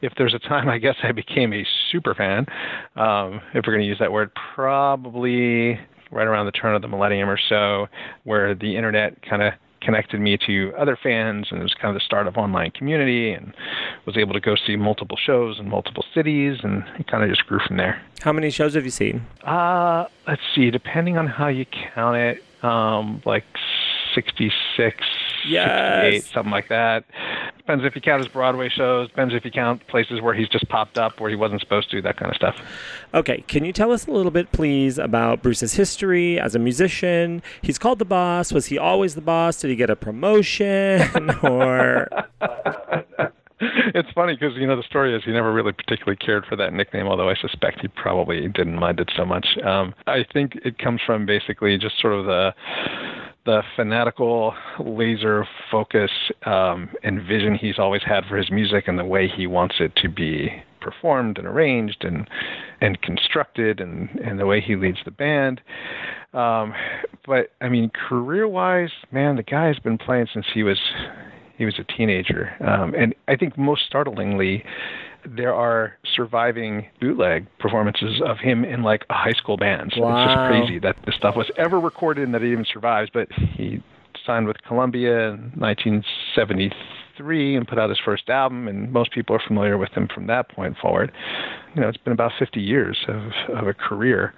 If there's a time, I guess I became a super fan, um, if we're going to use that word, probably right around the turn of the millennium or so, where the internet kind of connected me to other fans and it was kind of the start of online community and was able to go see multiple shows in multiple cities and it kind of just grew from there. How many shows have you seen? Uh, let's see, depending on how you count it, um, like 66, Yes. 68, something like that. Depends if you count his Broadway shows, depends if you count places where he's just popped up where he wasn't supposed to, that kind of stuff. Okay, can you tell us a little bit, please, about Bruce's history as a musician? He's called the boss. Was he always the boss? Did he get a promotion? or it's funny because you know the story is he never really particularly cared for that nickname, although I suspect he probably didn't mind it so much. Um, I think it comes from basically just sort of the the fanatical laser focus um, and vision he's always had for his music and the way he wants it to be performed and arranged and and constructed and and the way he leads the band um but i mean career wise man the guy's been playing since he was he was a teenager um and i think most startlingly there are surviving bootleg performances of him in like a high school band. So it's just crazy that this stuff was ever recorded and that it even survives. But he signed with Columbia in 1973 and put out his first album, and most people are familiar with him from that point forward. You know, it's been about 50 years of, of a career.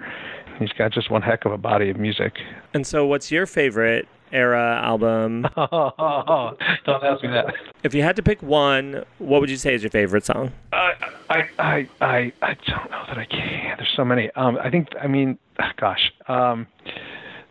He's got just one heck of a body of music. and so, what's your favorite era album? Don't ask me that. if you had to pick one, what would you say is your favorite song? I, I, I, I, I don't know that I can. There's so many. Um, I think. I mean, gosh. Um,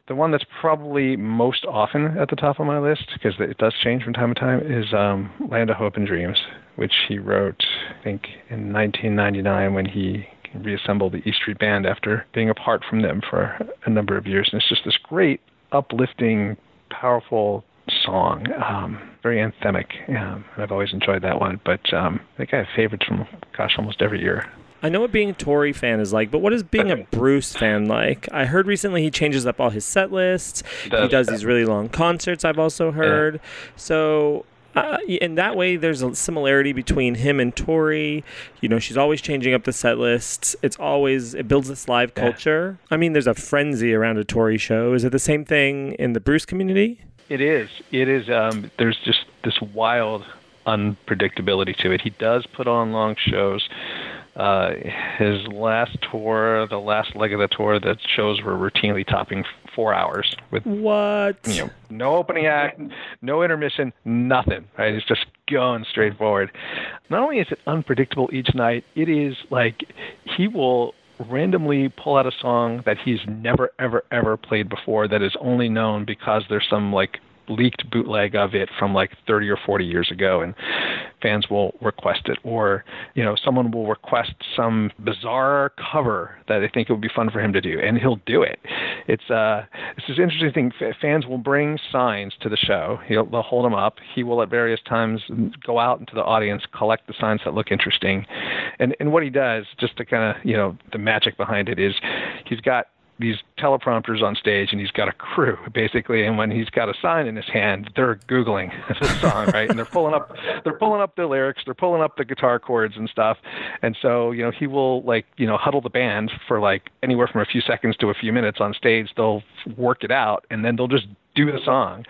the one that's probably most often at the top of my list, because it does change from time to time, is um, "Land of Hope and Dreams," which he wrote, I think, in 1999 when he reassembled the E Street Band after being apart from them for a number of years. And it's just this great, uplifting, powerful song, um, very anthemic. Um, and I've always enjoyed that one. But um, I think I have favorites from, gosh, almost every year. I know what being a Tori fan is like, but what is being a Bruce fan like? I heard recently he changes up all his set lists. He does, does these really long concerts, I've also heard. So, uh, in that way, there's a similarity between him and Tori. You know, she's always changing up the set lists. It's always, it builds this live Yeah. culture. I mean, there's a frenzy around a Tori show. Is it the same thing in the Bruce community? It is. It is. Um, there's just this wild unpredictability to it. He does put on long shows. Uh, his last tour, the last leg of the tour, the shows were routinely topping four hours with What? you know no opening act, no intermission, nothing. Right? It's just going straight forward. Not only is it unpredictable each night, it is like he will randomly pull out a song that he's never ever ever played before that is only known because there's some like leaked bootleg of it from like 30 or 40 years ago and fans will request it. Or you know someone will request some bizarre cover that they think it would be fun for him to do and he'll do it. It's uh this is an interesting thing. F- fans will bring signs to the show. He'll they'll hold them up. He will at various times go out into the audience collect the signs that look interesting. And and what he does just to kind of you know the magic behind it is he's got these teleprompters on stage and he's got a crew basically. And when he's got a sign in his hand they're googling the song right? And they're pulling up they're pulling up the lyrics they're pulling up the guitar chords and stuff. And so you know he will like you know huddle the band for like anywhere from a few seconds to a few minutes on stage. They'll work it out and then they'll just do the song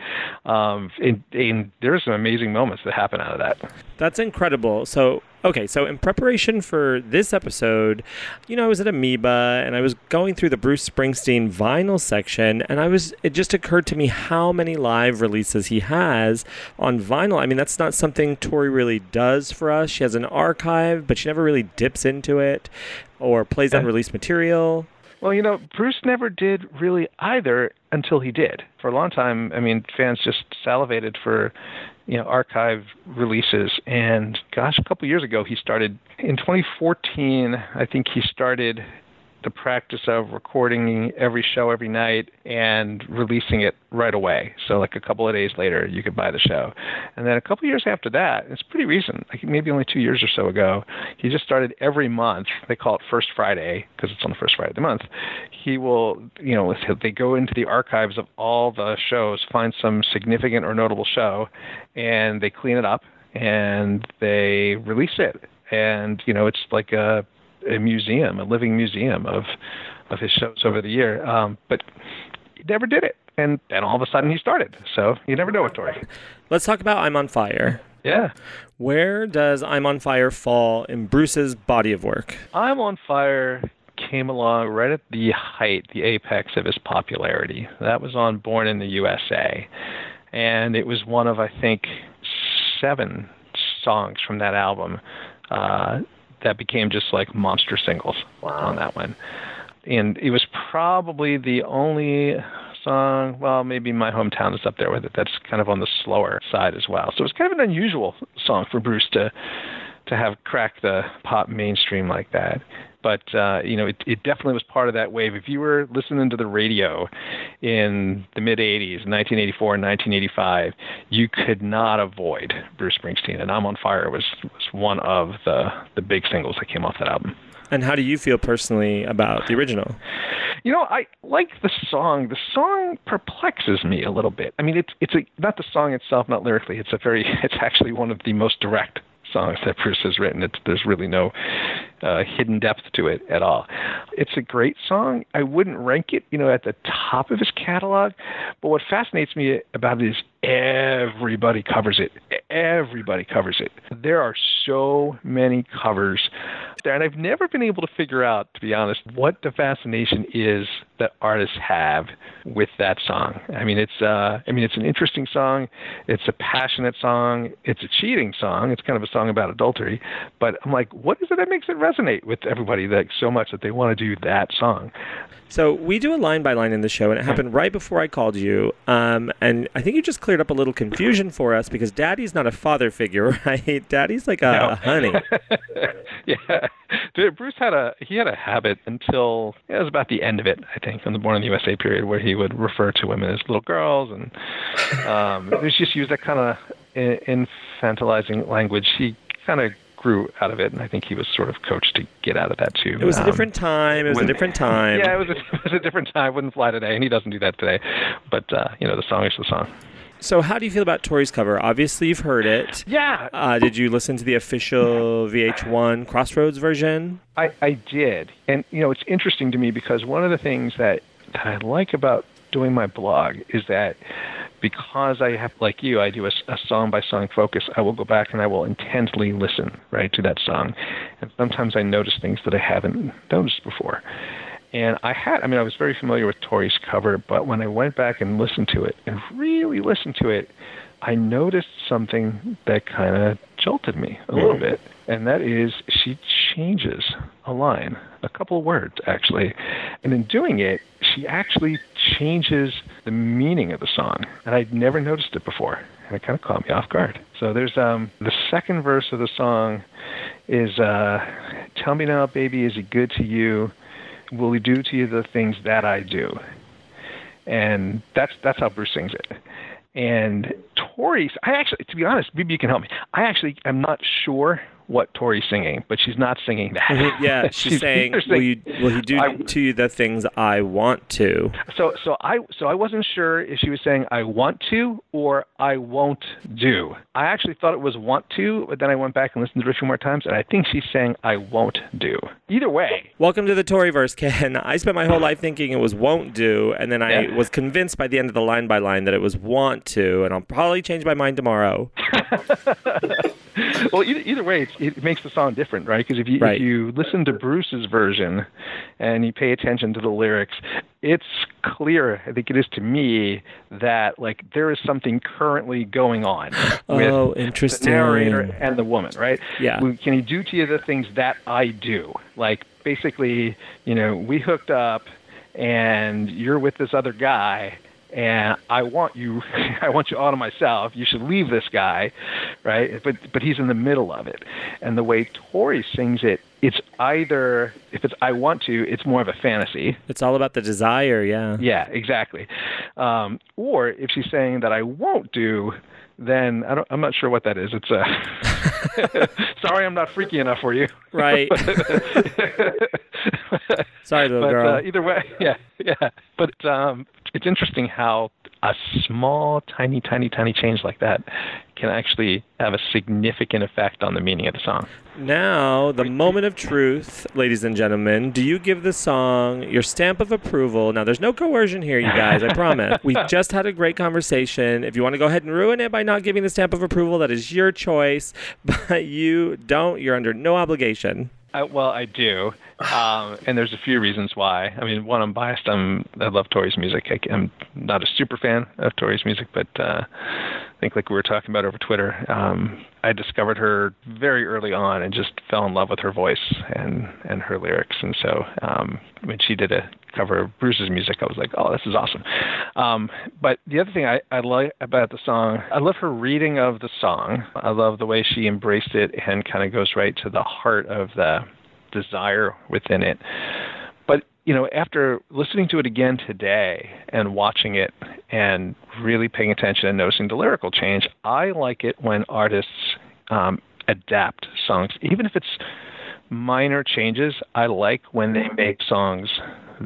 um and, and there's some amazing moments that happen out of that That's incredible. So, okay, so in preparation for this episode, you know, I was at Amoeba and I was going through the Bruce Springsteen vinyl section, and I was, it just occurred to me how many live releases he has on vinyl. I mean, that's not something Tori really does for us. She has an archive, but she never really dips into it or plays unreleased material. Well, you know, Bruce never did really either until he did. For a long time, I mean, fans just salivated for, you know, archive releases. And gosh, a couple years ago, he started in 2014. I think he started the practice of recording every show every night and releasing it right away. So like a couple of days later, you could buy the show. And then a couple of years after that, it's pretty recent, like maybe only two years or so ago, he just started every month. They call it First Friday because it's on the first Friday of the month. He will, you know, they go into the archives of all the shows, find some significant or notable show, and they clean it up and they release it. And you know, it's like a a museum, a living museum of of his shows over the year. Um, but he never did it, and then all of a sudden he started. So you never know with Tori. Let's talk about I'm on Fire. Yeah, Where does I'm on Fire fall in Bruce's body of work? I'm on fire came along right at the height, the apex of his popularity. That was on Born in the USA, and it was one of I think seven songs from that album uh, that became just like monster singles on that one. And it was probably the only song, well, maybe My Hometown is up there with it, that's kind of on the slower side as well. So it was kind of an unusual song for Bruce to to have cracked the pop mainstream like that. But uh, you know, it, it definitely was part of that wave. If you were listening to the radio in the mid '80s, 1984 and 1985, you could not avoid Bruce Springsteen. And "I'm on Fire" was was one of the the big singles that came off that album. And how do you feel personally about the original? You know, I like the song. The song perplexes me a little bit. I mean, it's it's a not the song itself, not lyrically. It's a very it's actually one of the most direct songs that Bruce has written. It's, there's really no uh, hidden depth to it at all. It's a great song. I wouldn't rank it, you know, at the top of his catalog. But what fascinates me about it is everybody covers it. Everybody covers it. There are so many covers there, and I've never been able to figure out, to be honest, what the fascination is that artists have with that song. I mean, it's uh, I mean, it's an interesting song. It's a passionate song. It's a cheating song. It's kind of a song about adultery. But I'm like, what is it that makes it resonate with everybody like so much that they want to do that song? So we do a line by line in the show, and it happened right before I called you. Um, and I think you just cleared up a little confusion for us because Daddy's not a father figure, right? Daddy's like a, No. a honey. yeah, Dude, Bruce had a he had a habit until it was about the end of it, I think, in the Born in the USA period, where he would refer to women as little girls, and um, he was just used that kind of infantilizing language. He kind of grew out of it, and I think he was sort of coached to get out of that too. It was a Um, different time. It was a different time. Yeah, it was, a, it was a different time. Wouldn't fly today, and he doesn't do that today. But uh, you know, the song is the song. So how do you feel about Tori's cover? Obviously, you've heard it. Yeah, Uh, did you listen to the official VH1 Crossroads version? I, I did. And, you know, it's interesting to me because one of the things that, that I like about doing my blog is that because I have, like you, I do a, a song by song focus, I will go back and I will intently listen, right, to that song. And sometimes I notice things that I haven't noticed before. And I had, I mean, I was very familiar with Tori's cover, but when I went back and listened to it and really listened to it, I noticed something that kind of jolted me a little mm. bit. And that is she changes a line, a couple of words actually. And in doing it, she actually changes the meaning of the song. And I'd never noticed it before. And it kind of caught me off guard. So there's um, the second verse of the song is uh, Tell me now, baby, is he good to you? Will he do to you the things that I do? And that's that's how Bruce sings it. And Tori, I actually, to be honest, maybe you can help me. I actually am not sure what Tori's singing, but she's not singing that. Mm-hmm. Yeah, she's, saying, either will, you, will he do I- to you the things I want to? So, so I, so I wasn't sure if she was saying I want to or I won't do. I actually thought it was want to, but then I went back and listened to it a few more times, and I think she's saying I won't do. Either way, Welcome to the Toriverse, Ken. I spent my whole life thinking it was won't do, and then I Yeah. was convinced by the end of the line by line that it was want to, and I'll probably change my mind tomorrow. well, either, either way, it, it makes the song different, right? Because if you Right. if you listen to Bruce's version and you pay attention to the lyrics, it's clear. I think it is to me that like there is something currently going on oh, with Oh, the interesting. narrator and the woman, right? Yeah. We- Can he do to you the things that I do? Like basically, you know, we hooked up and you're with this other guy and I want you I want you all to myself. You should leave this guy, right? But but he's in the middle of it. And the way Tori sings it, it's either if it's I want to, it's more of a fantasy. It's all about the desire, yeah. Yeah, exactly. Um, or if she's saying that I won't do, then I don't, I'm not sure what that is. It's a sorry, I'm not freaky enough for you. Right. Sorry, little but, girl. Uh, either way, yeah, yeah. But um, it's interesting how a small, tiny, tiny, tiny change like that can actually have a significant effect on the meaning of the song. Now, the moment of truth, ladies and gentlemen. Do you give the song your stamp of approval? Now, there's no coercion here, you guys, I promise. We just had a great conversation. If you want to go ahead and ruin it by not giving the stamp of approval, that is your choice. But you don't, you're under no obligation. I, well, I do, um, and there's a few reasons why. I mean, one, I'm biased. I'm I love Tori's music. I, am not a super fan of Tori's music, but uh, I think like we were talking about over Twitter, um, I discovered her very early on and just fell in love with her voice and and her lyrics. And so um, when she did a cover of Bruce's music, I was like, oh, this is awesome. Um, but the other thing I, I like about the song, I love her reading of the song. I love the way she embraced it and kind of goes right to the heart of the desire within it. But you know, after listening to it again today and watching it and really paying attention and noticing the lyrical change, I like it when artists um, adapt songs, even if it's minor changes. I like when they make songs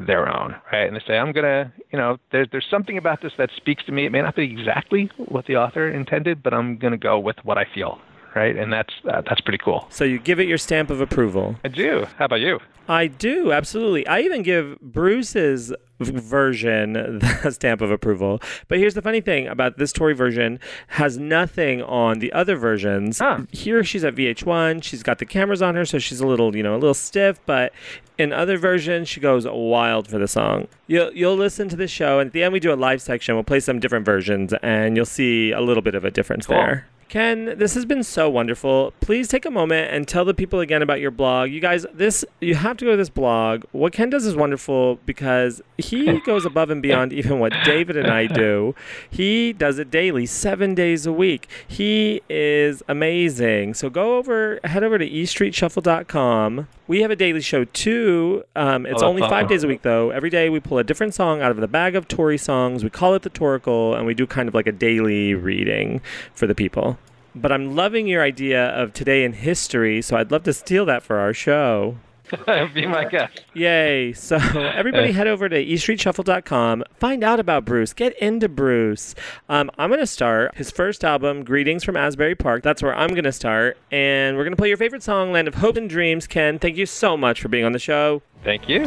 their own, right? And they say, I'm gonna, you know, there's there's something about this that speaks to me. It may not be exactly what the author intended, but I'm gonna go with what I feel, right? And that's uh, that's pretty cool. So you give it your stamp of approval. I do. How about you? I do, absolutely. I even give Bruce's version the stamp of approval. But here's the funny thing about this Tori version has nothing on the other versions. Huh. Here she's at VH1, she's got the cameras on her, so she's a little, you know, a little stiff, but in other versions she goes wild for the song. You'll you'll listen to the show and at the end we do a live section. We'll play some different versions and you'll see a little bit of a difference Cool. there. Ken, this has been so wonderful. Please take a moment and tell the people again about your blog. You guys, this you have to go to this blog. What Ken does is wonderful because he goes above and beyond even what David and I do. He does it daily, 7 days a week. He is amazing. So go over head over to estreetshuffle.com. We have a daily show too. Um, it's Oh, only 5 awesome. days a week though. Every day we pull a different song out of the bag of Tori songs. We call it the Toracle and we do kind of like a daily reading for the people. But I'm loving your idea of today in history, so I'd love to steal that for our show. Be my guest. Yay. So everybody head over to estreetshuffle.com. Find out about Bruce. Get into Bruce. Um, I'm going to start his first album, Greetings from Asbury Park. That's where I'm going to start. And we're going to play your favorite song, Land of Hope and Dreams. Ken, thank you so much for being on the show. Thank you.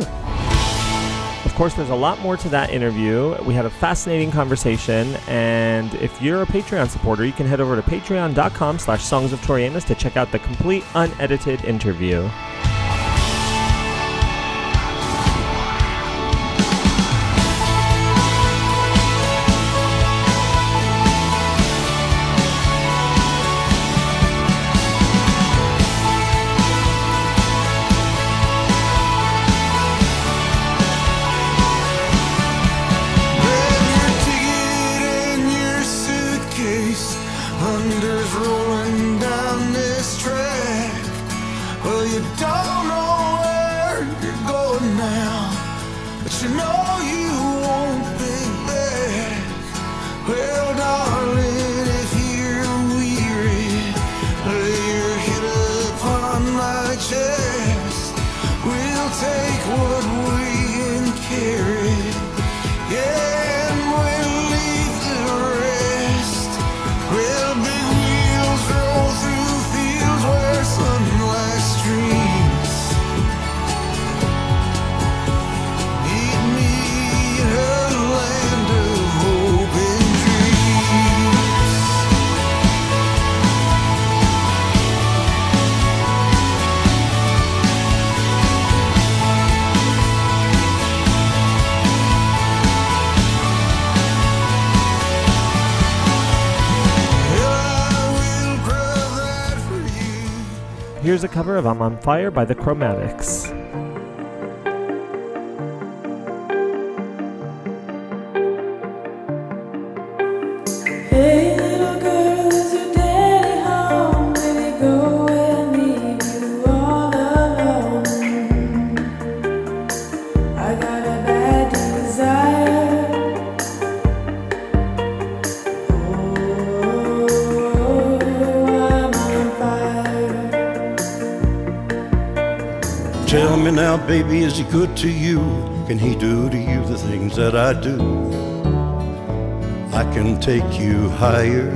Of course, there's a lot more to that interview. We had a fascinating conversation, and if you're a Patreon supporter, you can head over to patreon.com slash songs of Tori to check out the complete unedited interview. Here's a cover of I'm on Fire by the Chromatics. To you? Can he do to you the things that I do? I can take you higher.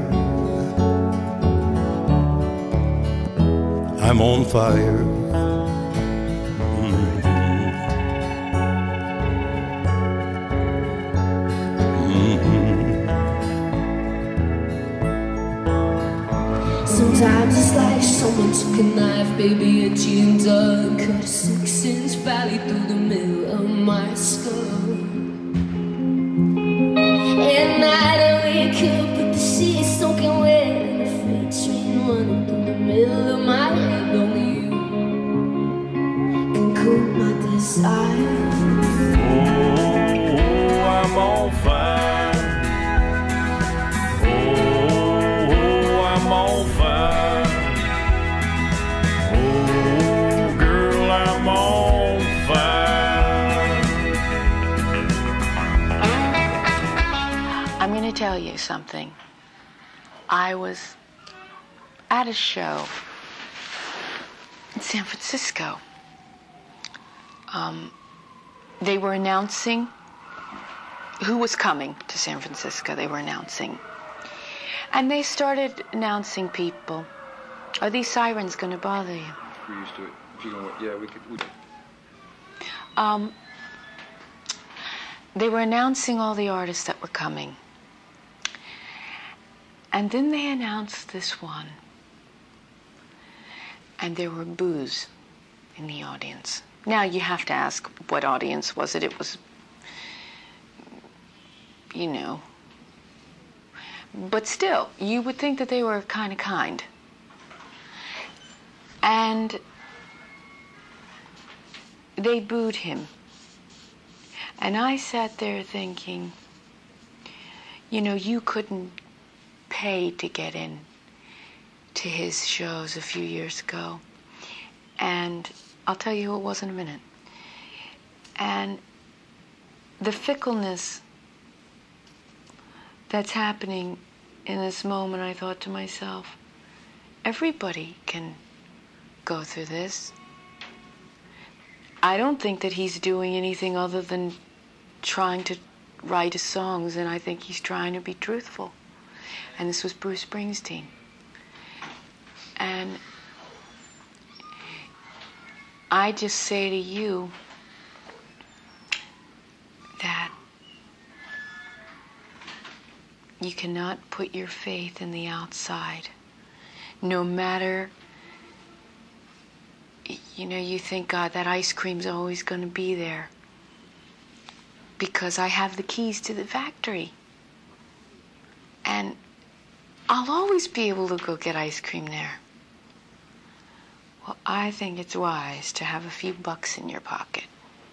I'm on fire. Valley through the middle of my skull. Show in San Francisco. Um, they were announcing who was coming to San Francisco. They were announcing. And they started announcing people. Are these sirens going to bother you? We're used to it. If you don't, yeah, we could. We. Um, they were announcing all the artists that were coming. And then they announced this one. And there were boos in the audience. Now you have to ask what audience was it? It was, you know. But still, you would think that they were kind of kind. And they booed him. And I sat there thinking, you know, you couldn't pay to get in to his shows a few years ago. And I'll tell you who it was in a minute. And the fickleness that's happening in this moment, I thought to myself, everybody can go through this. I don't think that he's doing anything other than trying to write his songs, and I think he's trying to be truthful. And this was Bruce Springsteen. And I just say to you that you cannot put your faith in the outside. No matter, you know, you think, God, that ice cream's always going to be there. Because I have the keys to the factory. And I'll always be able to go get ice cream there. Well, I think it's wise to have a few bucks in your pocket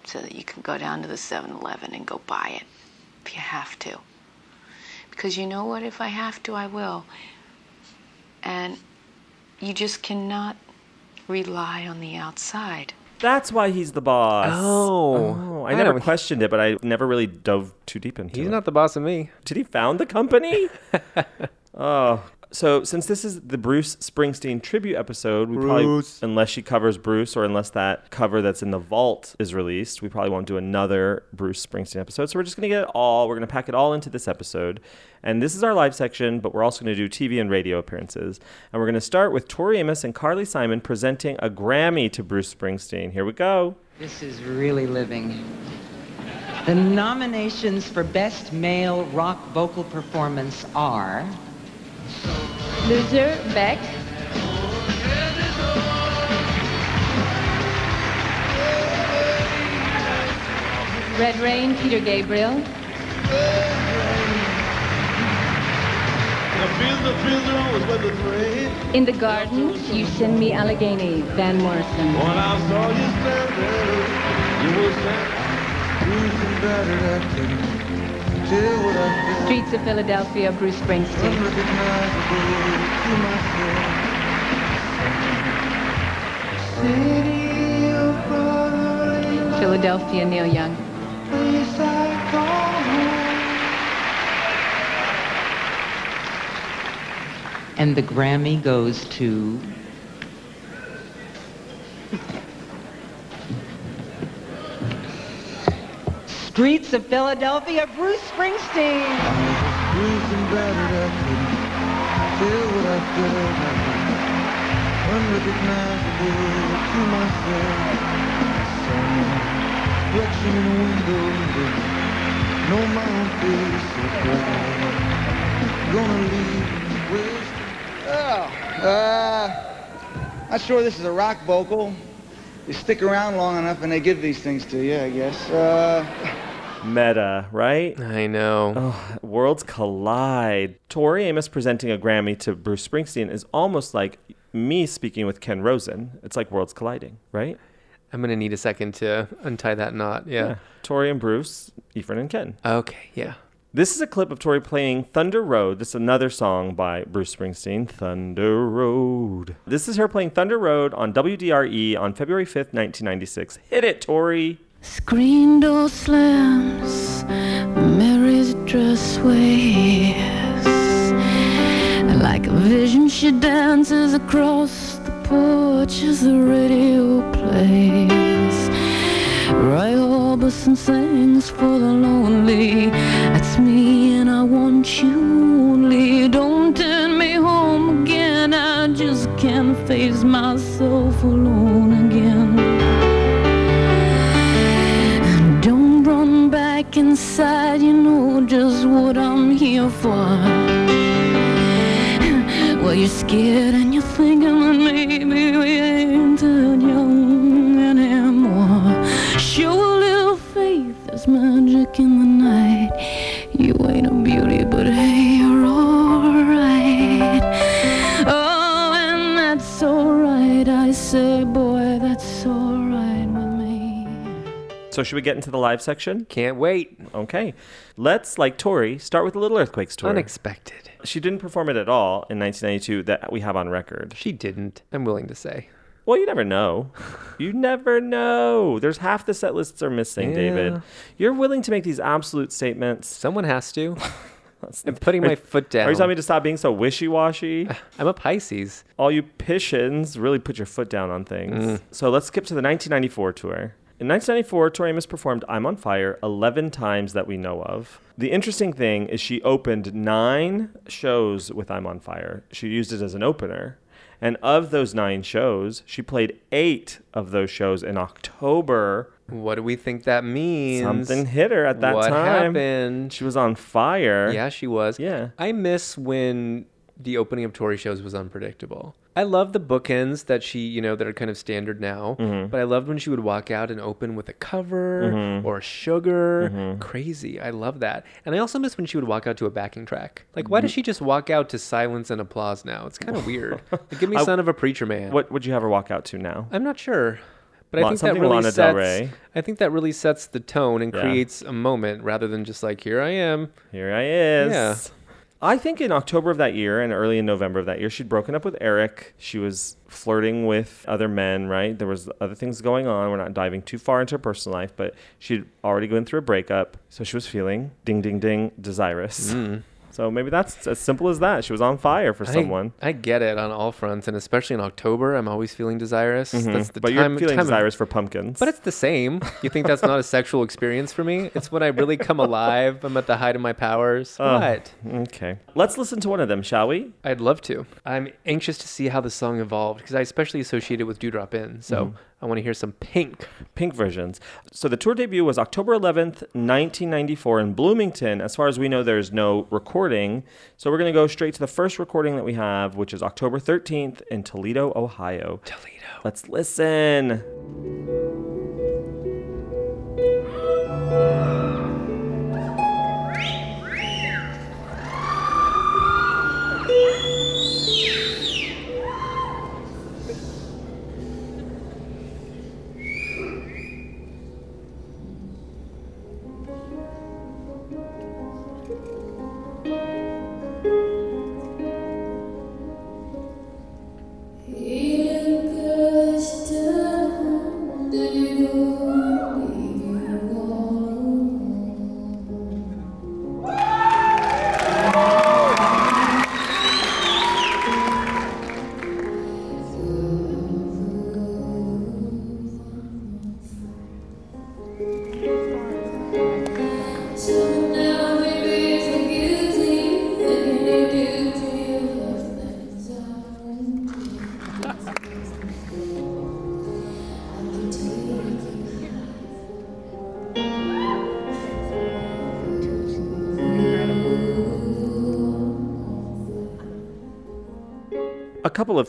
so that you can go down to the 7 Eleven and go buy it if you have to. Because you know what? If I have to, I will. And you just cannot rely on the outside. That's why he's the boss. Oh. oh I I never know. questioned it, but I never really dove too deep into it. He's not the boss of me. Did he found the company? oh. So since this is the Bruce Springsteen tribute episode, we Bruce. probably unless she covers Bruce or unless that cover that's in the vault is released, we probably won't do another Bruce Springsteen episode. So we're just gonna get it all. We're gonna pack it all into this episode. And this is our live section, but we're also gonna do TV and radio appearances. And we're gonna start with Tori Amos and Carly Simon presenting a Grammy to Bruce Springsteen. Here we go. This is really living. The nominations for Best Male Rock Vocal Performance are Loser, Beck. Red Rain, Peter Gabriel. I feel the feels are always with the thread. In the garden, you send me Allegheny, Van Morrison. When I saw you standing, you were cruising Streets of Philadelphia, Bruce Springsteen. Philadelphia, Neil Young. And the Grammy goes to face. of Philadelphia, Bruce Springsteen. Oh, uh, not sure this is a rock vocal. You stick around long enough and they give these things to you, I guess. Uh, Meta, right? I know. Oh, worlds collide. Tori Amos presenting a Grammy to Bruce Springsteen is almost like me speaking with Ken Rosen. It's like worlds colliding, right? I'm gonna need a second to untie that knot. Yeah. Tori and Bruce, Ephraim and Ken. Okay. Yeah. This is a clip of Tori playing Thunder Road. This is another song by Bruce Springsteen, Thunder Road. This is her playing Thunder Road on WDRE on February 5th, 1996. Hit it, Tori. Screen door slams, Mary's dress waves. Like a vision, she dances across the porch as the radio plays. Roy Orbison sings for the lonely. That's me, and I want you only. Don't turn me home again. I just can't face myself alone again. Don't run back inside, you know just what I'm here for. Well, you're scared and you're thinking that maybe we ain't there's magic in the night. You ain't a beauty, but hey, you're alright. Oh, and that's alright, I say, boy, that's alright with me. So, should we get into the live section? Can't wait. Okay. Let's, like Tori, start with the Little Earthquakes tour. Unexpected. She didn't perform it at all in 1992 that we have on record. She didn't. I'm willing to say. Well, you never know. You never know. There's half the set lists are missing, Yeah. David. You're willing to make these absolute statements. Someone has to. I'm putting Are- my foot down. Are you telling me to stop being so wishy-washy? I'm a Pisces. All you Piscians really put your foot down on things. Mm. So let's skip to the 1994 tour. In 1994, Tori Amos performed I'm on Fire 11 times that we know of. The interesting thing is she opened nine shows with I'm on Fire. She used it as an opener. And of those nine shows, she played eight of those shows in October. What do we think that means? Something hit her at that what time. happened? She was on fire. Yeah, she was. Yeah. I miss when the opening of Tori shows was unpredictable. I love the bookends that she, you know, that are kind of standard now. Mhm. But I loved when she would walk out and open with a cover Mhm. or sugar. Mhm. Crazy. I love that. And I also miss when she would walk out to a backing track. Like, why does she just walk out to silence and applause now? It's kind of weird. Like, give me I- Son of a Preacher Man. What would you have her walk out to now? I'm not sure. But La- I think that really Lana sets. I think that really sets the tone and Yeah. creates a moment rather than just like here I am. Here I is. Yeah. I think in October of that year and early in November of that year, she'd broken up with Eric. She was flirting with other men, right? There was other things going on. We're not diving too far into her personal life, but she'd already gone through a breakup. So she was feeling ding, ding, ding, desirous. Mm. So maybe that's as simple as that. She was on fire for I- someone. I, get it on all fronts, and especially in October, I'm always feeling desirous. Mhm. That's the but time. you're feeling time of- desirous for pumpkins. but it's the same. You think that's not a sexual experience for me? It's when I really come alive. I'm at the height of my powers. Oh, what? Okay. Let's listen to one of them, shall we? I'd love to. I'm anxious to see how the song evolved because I especially associate it with Dew Drop Inn. So Mhm. I want to hear some Pink. Pink versions. So the tour debut was October 11th, 1994 in Bloomington. As far as we know, there's no recording. So we're going to go straight to the first recording that we have, which is October 13th in Toledo, Ohio. Toledo. Let's listen.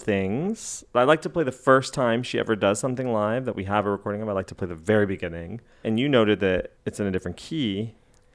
Things. I like to play the first time she ever does something live that we have a recording of. I like to play the very beginning. And you noted that it's in a different key.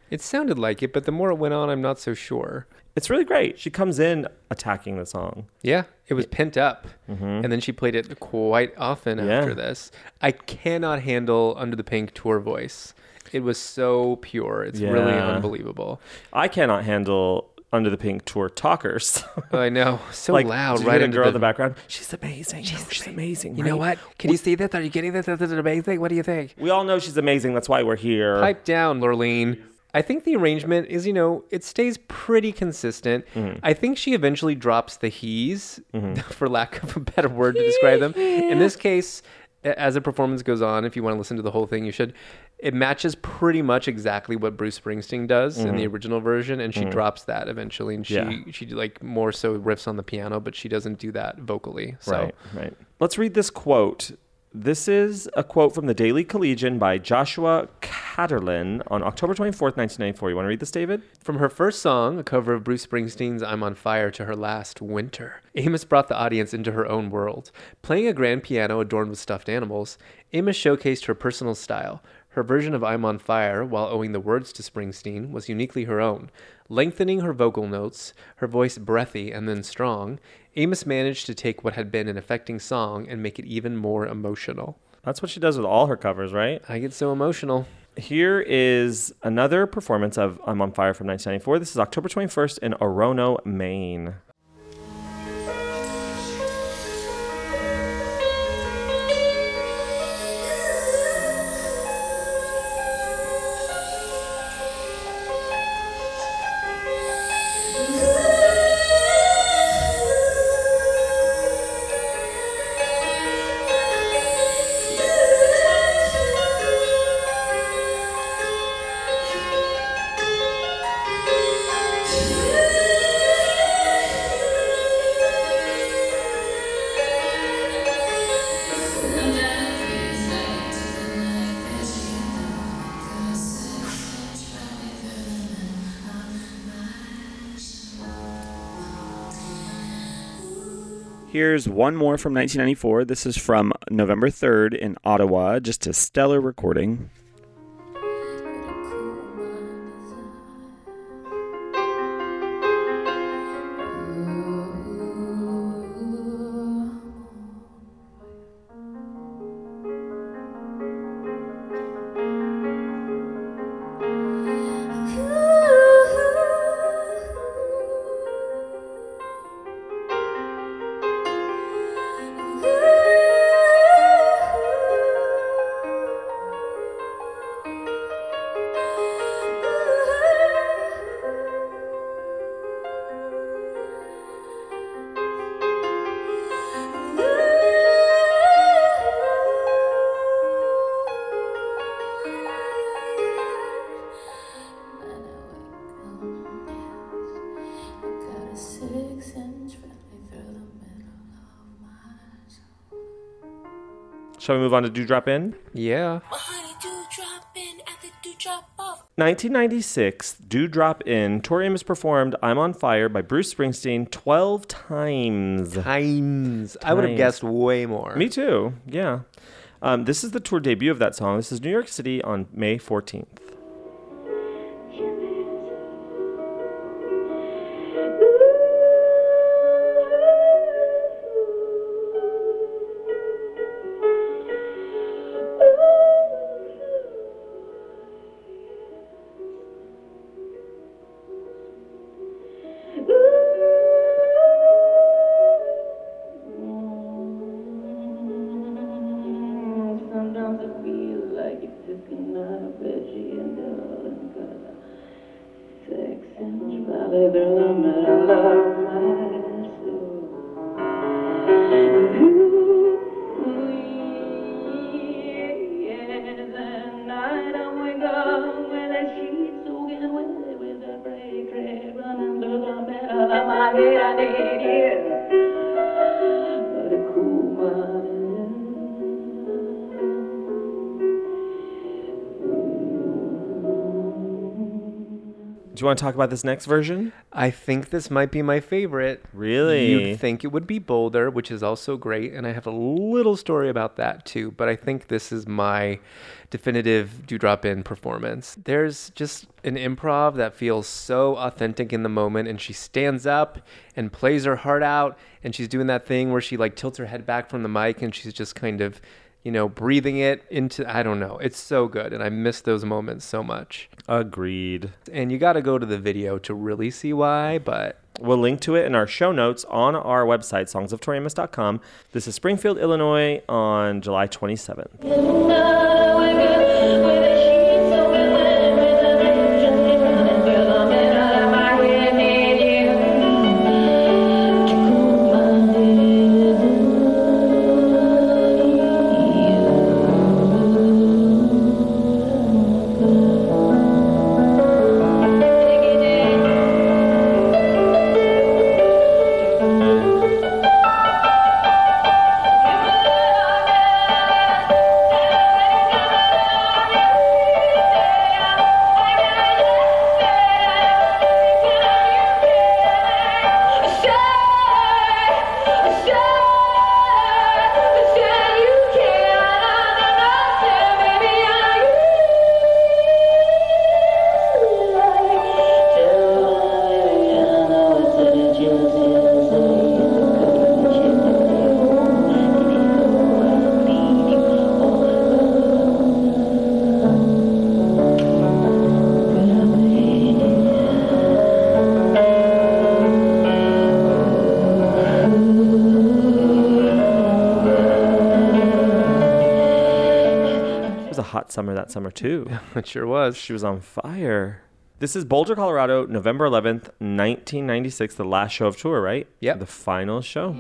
It sounded like it, but the more it went on, I'm not so sure. It's really great. She comes in attacking the song. Yeah, it was pent up, mm-hmm. and then she played it quite often Yeah. after this. I cannot handle Under the Pink tour voice. It was so pure. It's really unbelievable. I cannot handle Under the Pink tour talkers. I know, so like, loud. right the girl the in the background. She's amazing. She's, she's amazing. You know what? Can you see this? Are you getting this? This is amazing. What do you think? We all know she's amazing. That's why we're here. Pipe down, Lurleen. I think the arrangement is, you know, it stays pretty consistent. Mm-hmm. I think she eventually drops the he's, for lack of a better word to describe them. In this case, as the performance goes on, if you want to listen to the whole thing, you should. It matches pretty much exactly what Bruce Springsteen does in the original version, and she drops that eventually, and she Mm-hmm. Yeah. she like more so riffs on the piano, but she doesn't do that vocally. So Right, right. Let's read this quote. This is a quote from the Daily Collegian by Joshua Catterlin on October 24th, 1994. You want to read this, David? From her first song, a cover of Bruce Springsteen's I'm on Fire, to her last, Winter, Amos brought the audience into her own world. Playing a grand piano adorned with stuffed animals, Amos showcased her personal style. Her version of I'm on Fire, while owing the words to Springsteen, was uniquely her own. Lengthening her vocal notes, her voice breathy and then strong, Amos managed to take what had been an affecting song and make it even more emotional. That's what she does with all her covers, right? I get so emotional. Here is another performance of I'm on Fire from 1994. This is October 21st in Orono, Maine. Here's one more from 1994. This is from November 3rd in Ottawa. Just a stellar recording. Shall we move on to Dew Drop Inn? Yeah. 1996, Dew Drop Inn, Tori Amos performed I'm on Fire by Bruce Springsteen 12 times. Times. I would have Times. guessed way more. Me too, yeah. Um, this is the tour debut of that song. This is New York City on May 14th. Do you want to talk about this next version? I think this might be my favorite. Really? You'd think it would be bolder, which is also great, and I have a little story about that too. But I think this is my definitive Dew Drop Inn performance. There's just an improv that feels so authentic in the moment, and she stands up and plays her heart out, and she's doing that thing where she like tilts her head back from the mic, and she's just kind of you know, breathing it into, I don't know. It's so good. And I miss those moments so much. Agreed. And you got to go to the video to really see why, but We'll link to it in our show notes on our website, songsoftoriamus.com. This is Springfield, Illinois on July 27th. That summer, too. it sure was. She was on fire. This is Boulder, Colorado, November 11th, 1996, the last show of tour, right? Yeah. The final show.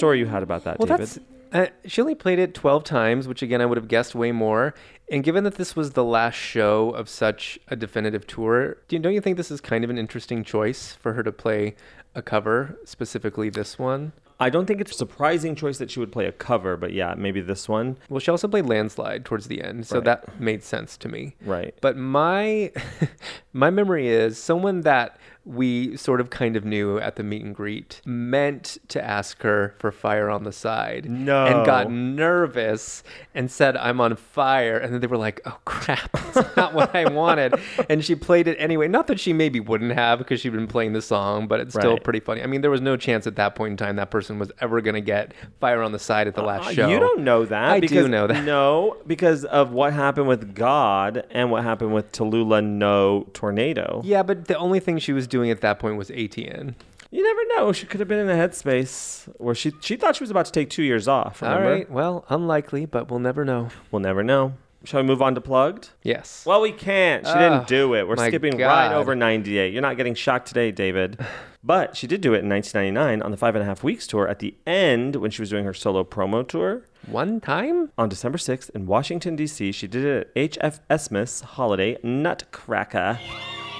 Story you had about that, Well, David? that's uh, she only played it 12 times, which again I would have guessed way more. And given that this was the last show of such a definitive tour, do you, don't you think this is kind of an interesting choice for her to play a cover, specifically this one? I don't think it's a surprising choice that she would play a cover, but yeah, maybe this one. Well, she also played Landslide towards the end, so Right. that made sense to me. Right. But my my memory is someone that we sort of kind of knew at the meet and greet meant to ask her for fire on the side. No. And got nervous and said, I'm on fire. And then they were like, oh crap, that's not what I wanted. And she played it anyway. Not that she maybe wouldn't have because she'd been playing the song, but it's still Right. pretty funny. I mean, there was no chance at that point in time that person was ever going to get fire on the side at the last Uh, show. You don't know that. I because, do know that. No, because of what happened with God and what happened with Talula No Tornado. Yeah, but the only thing she was doing at that point was ATN. You never know. She could have been in a headspace where she she thought she was about to take two years off. All remember? right. Well, unlikely, but we'll never know. We'll never know. Shall we move on to plugged? Yes. Well, we can't. She Oh, didn't do it. We're skipping God. right over 98. You're not getting shocked today, David. but she did do it in 1999 on the Five and a Half Weeks tour at the end when she was doing her solo promo tour. One time? On December 6th in Washington, D.C., she did it at HFS's Holiday Nutcracker.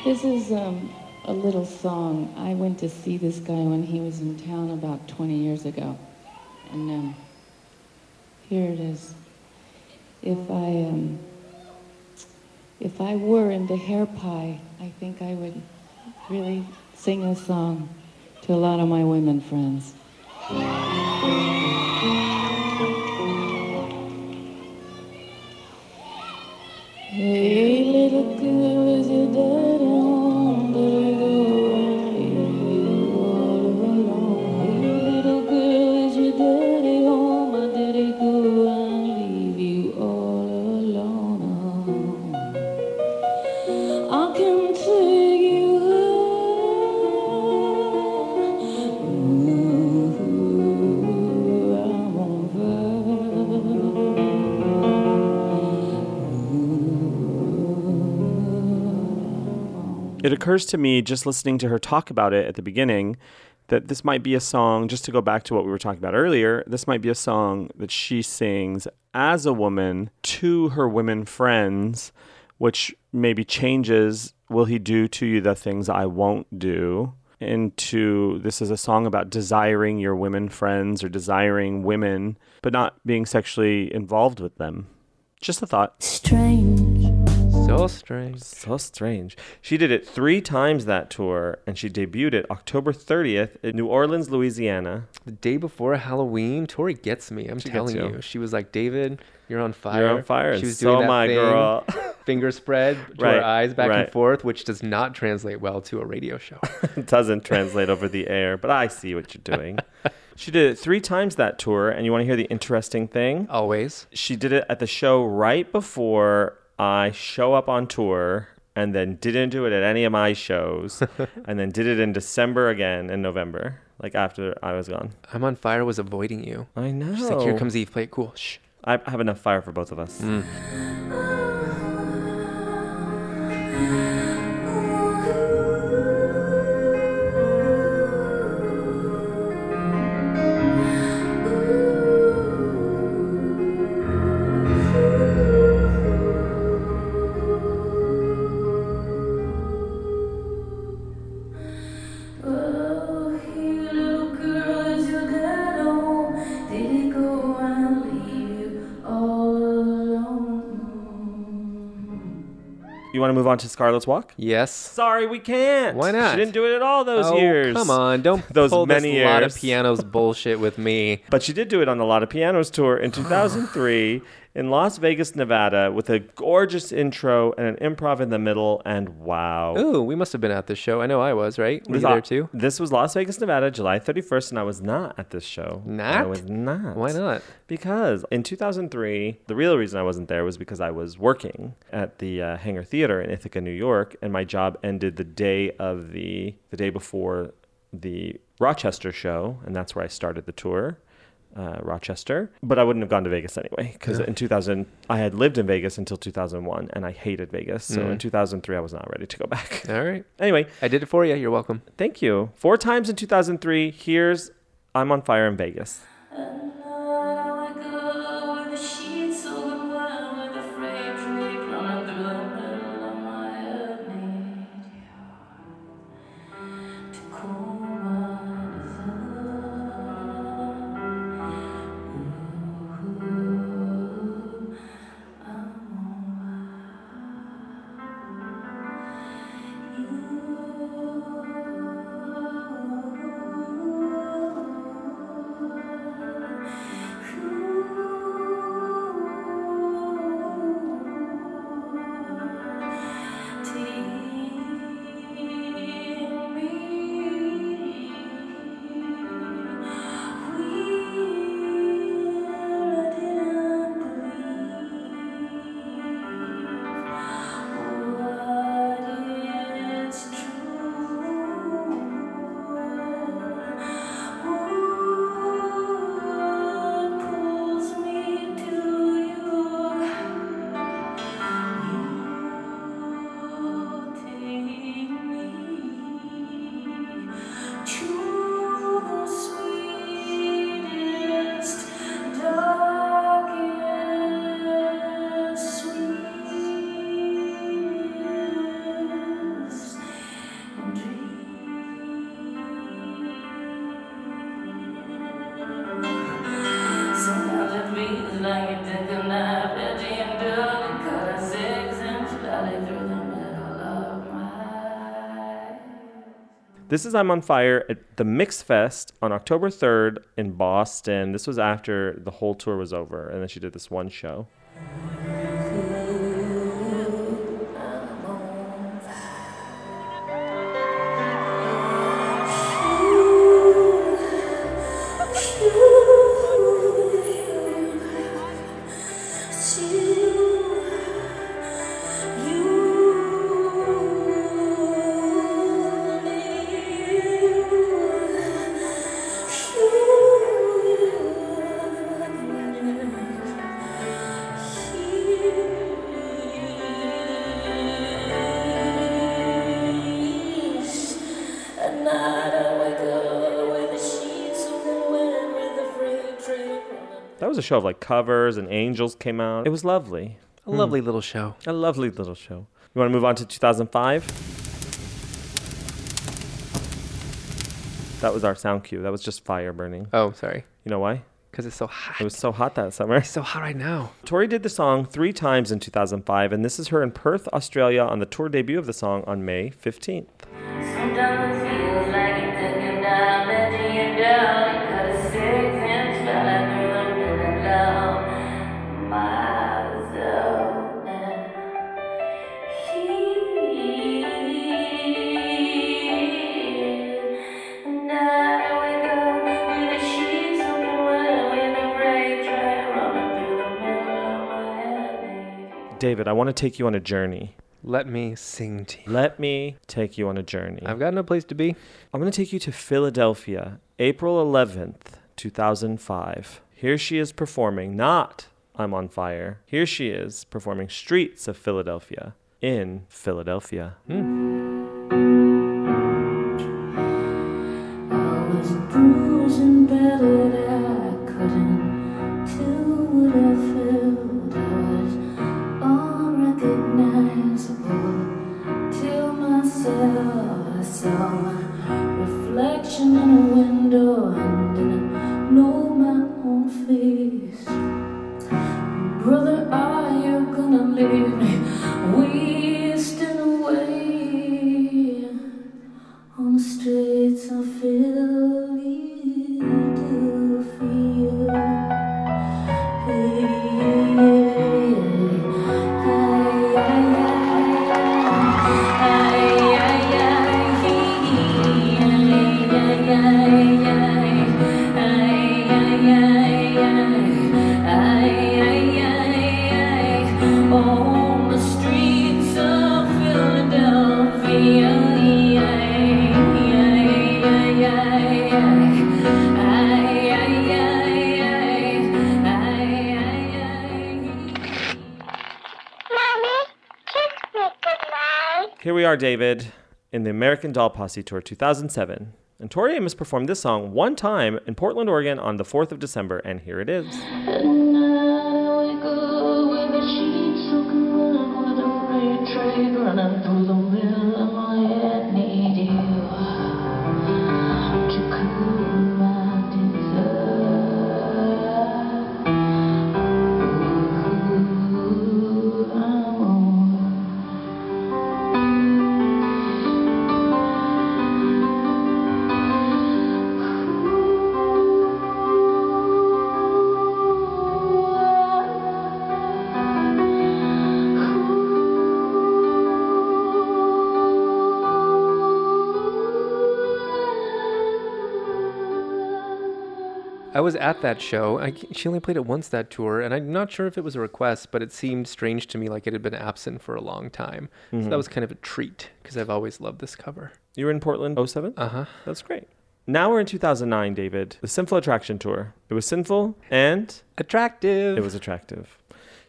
This is um, a little song. I went to see this guy when he was in town about 20 years ago. And um, here it is. If I, um, if I were into hair pie, I think I would really sing a song to a lot of my women friends. Hey, little girl, is your dad? It occurs to me just listening to her talk about it at the beginning that this might be a song, just to go back to what we were talking about earlier, this might be a song that she sings as a woman to her women friends, which maybe changes Will He Do to You the Things I Won't Do? into this is a song about desiring your women friends or desiring women, but not being sexually involved with them. Just a thought. Strange. So strange. So strange. She did it three times that tour, and she debuted it October 30th in New Orleans, Louisiana. The day before Halloween, Tori gets me. I'm She telling you. you. She was like, David, you're on fire. You're on fire, She was so doing that my thing, girl. Finger spread to Right, her eyes back and forth, which does not translate well to a radio show. it doesn't translate over the air, but I see what you're doing. she did it three times that tour, and you want to hear the interesting thing? Always. She did it at the show right before I show up on tour, and then didn't do it at any of my shows, and then did it in December again in November, like after I was gone. I'm on fire was avoiding you. I know. She's like, here comes Eve, play it cool. Shh. I have enough fire for both of us. Oh, You want to move on to Scarlet's Walk? Yes. Sorry, we can't. Why not? She didn't do it at all those oh, years. Come on, don't those pull many this years. lot of pianos bullshit with me. But she did do it on the Lottapianos tour in 2003 in Las Vegas, Nevada, with a gorgeous intro and an improv in the middle. And wow. Ooh, we must have been at this show. I know I was, right? Were you there too? This was Las Vegas, Nevada, July 31st, and I was not at this show. I Not? was not. Why not? Because in 2003, the real reason I wasn't there was because I was working at the uh, Hangar Theater in Ithaca, New York, and my job ended the day of the the day before the Rochester show, and that's where I started the tour. Uh, Rochester, but I wouldn't have gone to Vegas anyway because Yeah. in 2000 I had lived in Vegas until 2001 and I hated Vegas. So Mm. in 2003 I was not ready to go back. All right. Anyway, I did it for you. You're welcome. Thank you. Four times in 2003. Here's I'm on fire in Vegas. This is I'm on Fire at the Mix Fest on October 3rd in Boston. This was after the whole tour was over, and then she did this one show. A show of like covers and angels came out. It was lovely. A lovely little show. A lovely little show. You want to move on to 2005? That was our sound cue. That was just fire burning. Oh, sorry. You know why? Because it's so hot. It was so hot that summer. It's so hot right now. Tori did the song three times in 2005, and this is her in Perth, Australia, on the tour debut of the song on May 15th. David, I want to take you on a journey. Let me sing to you. Let me take you on a journey. I've got no place to be. I'm going to take you to Philadelphia, April 11th, 2005. Here she is performing, not I'm on Fire. Here she is performing Streets of Philadelphia in Philadelphia. I reflection in a window and didn't know my own face. Brother, are you gonna leave me wasting David, in the American Doll Posse Tour 2007. And Tori Amos performed this song one time in Portland, Oregon on the 4th of December, and here it is. I was at that show. I, she only played it once that tour, and I'm not sure if it was a request, but it seemed strange to me like it had been absent for a long time. So Mhm. that was kind of a treat because I've always loved this cover. You were in Portland 07? Uh huh. That's great. Now we're in 2009, David. The Sinful Attraction Tour. It was sinful and attractive. It was attractive.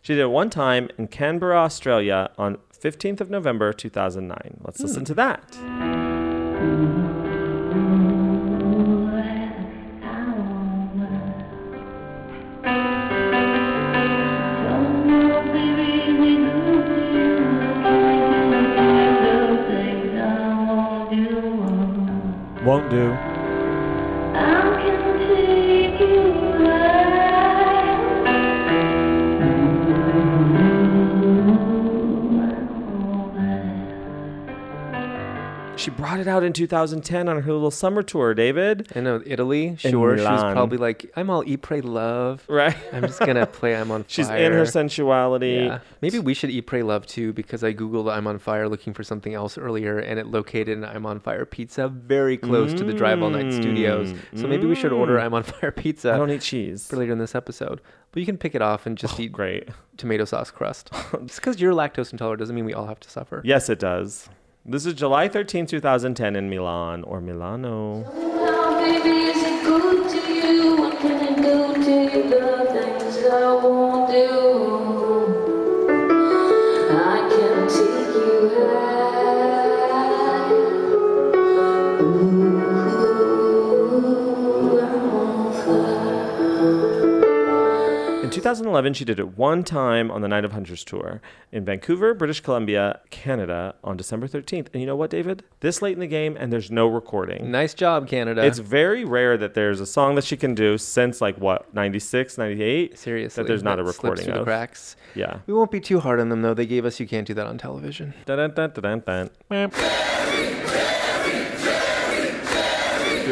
She did it one time in Canberra, Australia on 15th of November 2009. Let's listen to that. Out in 2010 on her little summer tour, David. I know Italy. Sure, she was probably like, "I'm all eat, pray, love." Right. I'm just gonna play "I'm on Fire. She's in her sensuality. Yeah. Maybe we should eat, pray, love too, because I googled "I'm on fire" looking for something else earlier, and it located an "I'm on fire" pizza very close to the Drive All Night Studios. So maybe we should order Mm. "I'm on fire" pizza. I don't eat cheese for later in this episode, but you can pick it off and just eat great tomato sauce crust. just because you're lactose intolerant doesn't mean we all have to suffer. Yes, it does. This is July 13, 2010 in Milan or Milano. 2011, she did it one time on the Night of Hunters tour in Vancouver, British Columbia, Canada on December 13th. And you know what, David? This late in the game, and there's no recording. Nice job, Canada. It's very rare that there's a song that she can do since like what, 96, 98? Seriously. That there's not a that slips recording through the of. cracks. Yeah. We won't be too hard on them though. They gave us "You Can't Do That" on television. Dun, dun, dun, dun, dun, dun.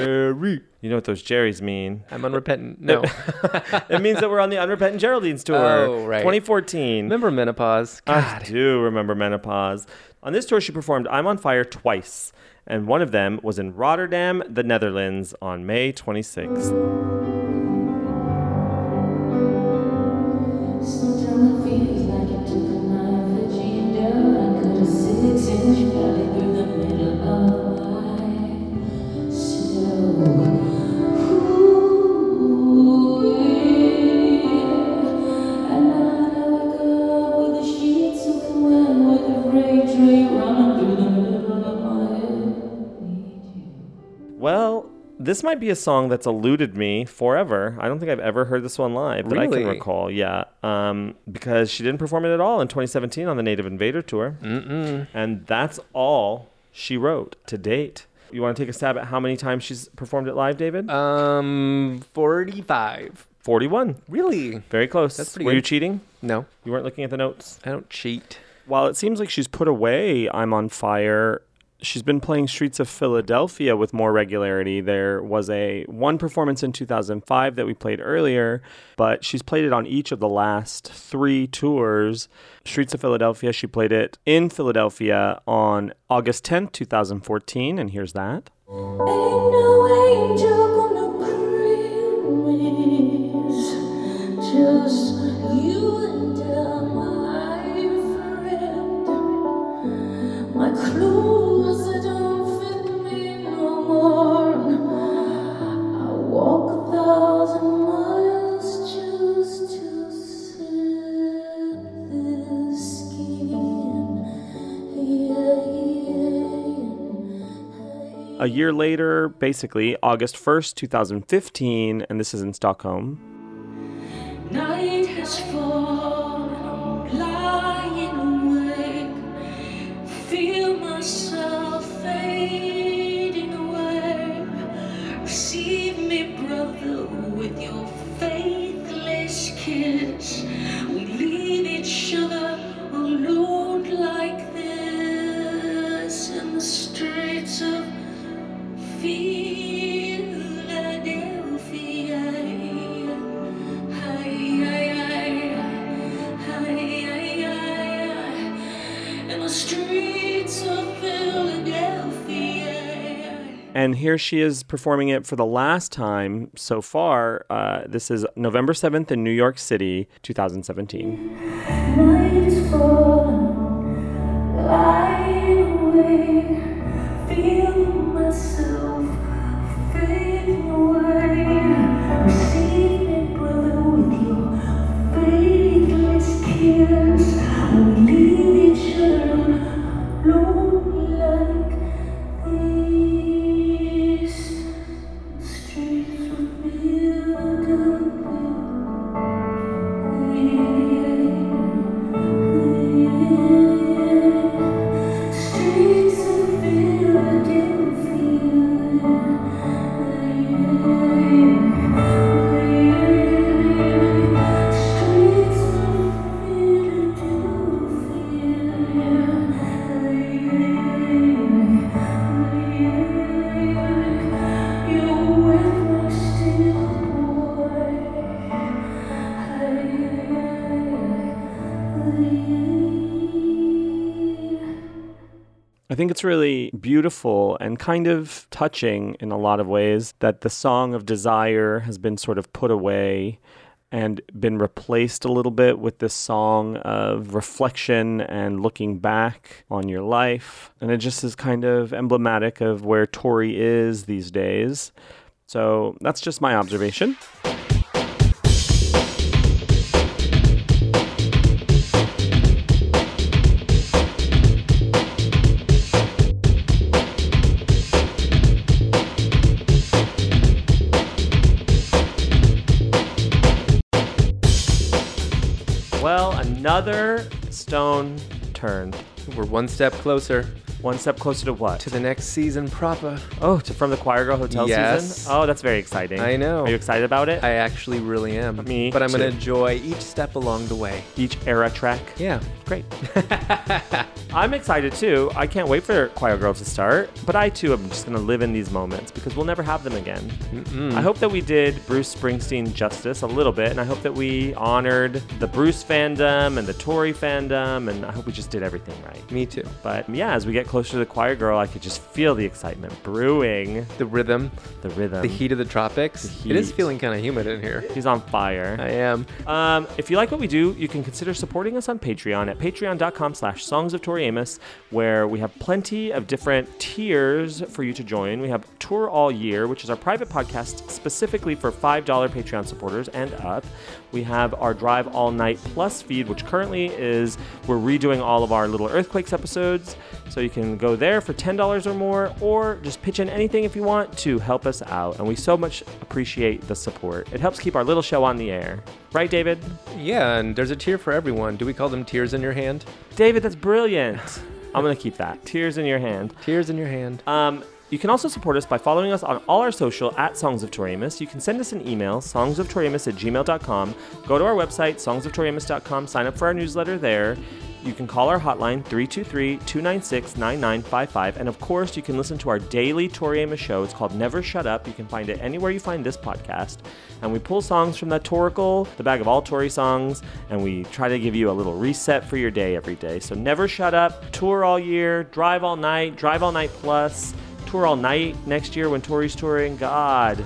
Jerry. You know what those Jerrys mean? I'm unrepentant. No. it means that we're on the Unrepentant Geraldines tour. Oh, right. 2014. Remember menopause? I do remember menopause. On this tour, she performed I'm on Fire twice, and one of them was in Rotterdam, the Netherlands, on May 26th. Well, this might be a song that's eluded me forever. I don't think I've ever heard this one live that I can recall. Yeah, um, because she didn't perform it at all in 2017 on the Native Invader tour, Mm-mm. and that's all she wrote to date. You want to take a stab at how many times she's performed it live, David? Um, 45. 41. Really? Very close. That's pretty Were you good. cheating? No. You weren't looking at the notes? I don't cheat. While it seems like she's put away I'm on Fire, she's been playing Streets of Philadelphia with more regularity. There was a one performance in 2005 that we played earlier, but she's played it on each of the last 3 tours. Streets of Philadelphia, she played it in Philadelphia on August 10th, 2014, and here's that. A year later, basically August 1st, 2015, and this is in Stockholm. And here she is performing it for the last time so far. Uh, this is November 7th in New York City, 2017. Think it's really beautiful and kind of touching in a lot of ways that the song of desire has been sort of put away and been replaced a little bit with this song of reflection and looking back on your life. And it just is kind of emblematic of where Tori is these days. So that's just my observation. Well, another stone turned. We're one step closer. One step closer to what? To the next season proper. Oh, to From the Choir Girl Hotel Yes. season? Oh, that's very exciting. I know. Are you excited about it? I actually really am. Me But I'm going to enjoy each step along the way. Each era track? Yeah. Great. I'm excited too. I can't wait for Choir Girl to start, but I too am just going to live in these moments because we'll never have them again. Mm-mm. I hope that we did Bruce Springsteen justice a little bit, and I hope that we honored the Bruce fandom and the Tori fandom, and I hope we just did everything right. Me too. But yeah, as we get closer to the Choir Girl, I could just feel the excitement brewing. The rhythm, The rhythm. the heat of the tropics. The It is feeling kind of humid in here. He's on fire. I am. Um, if you like what we do, you can consider supporting us on Patreon at patreon.com slash songs of Tori Amos, where we have plenty of different tiers for you to join. We have Tour All Year, which is our private podcast specifically for $5 Patreon supporters and up. We have our Drive All Night Plus feed, which currently is, we're redoing all of our Little Earthquakes episodes. So you can go there for $10 or more, or just pitch in anything if you want to help us out. And we so much appreciate the support. It helps keep our little show on the air. Right, David? Yeah, and there's a tier for everyone. Do we call them tears in your hand? David, that's brilliant. I'm going to keep that. Tears in your hand. Tears in your hand. Um, you can also support us by following us on all our social at Songs of Tori Amos. You can send us an email, songsoftoriamos at gmail.com. Go to our website, songsoftoriamos.com, sign up for our newsletter there. You can call our hotline, 323 296 9955. And of course, you can listen to our daily Tori Amos show. It's called Never Shut Up. You can find it anywhere you find this podcast. And we pull songs from that Torical, the bag of all Tori songs, and we try to give you a little reset for your day every day. So Never Shut Up, tour all year, drive all night, drive all night plus, tour all night next year when Tori's touring. God,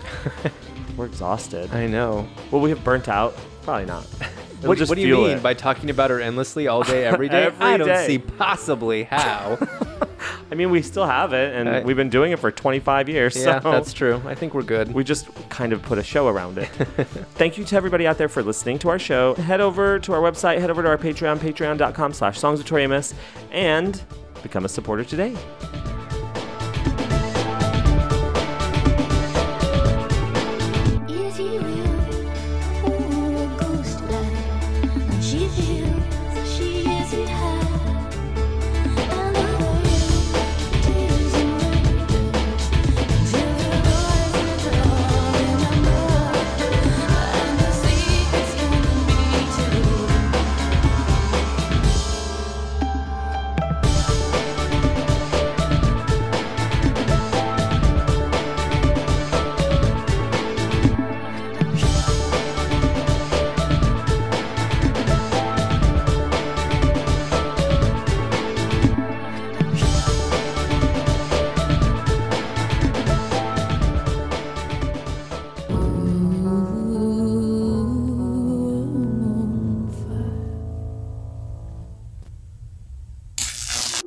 we're exhausted. I know. Will we have burnt out? Probably not. What, what do you mean it. by talking about her endlessly all day, every day? Every I don't day. see possibly how. I mean, we still have it, and I- we've been doing it for 25 years. yeah, so that's true. I think we're good. We just kind of put a show around it. Thank you to everybody out there for listening to our show. Head over to our website, head over to our Patreon, patreon.com slash songs of Tori Amos, and become a supporter today.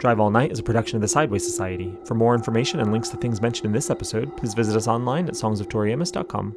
Drive All Night is a production of the Sideways Society. For more information and links to things mentioned in this episode, please visit us online at songsoftoriamos.com.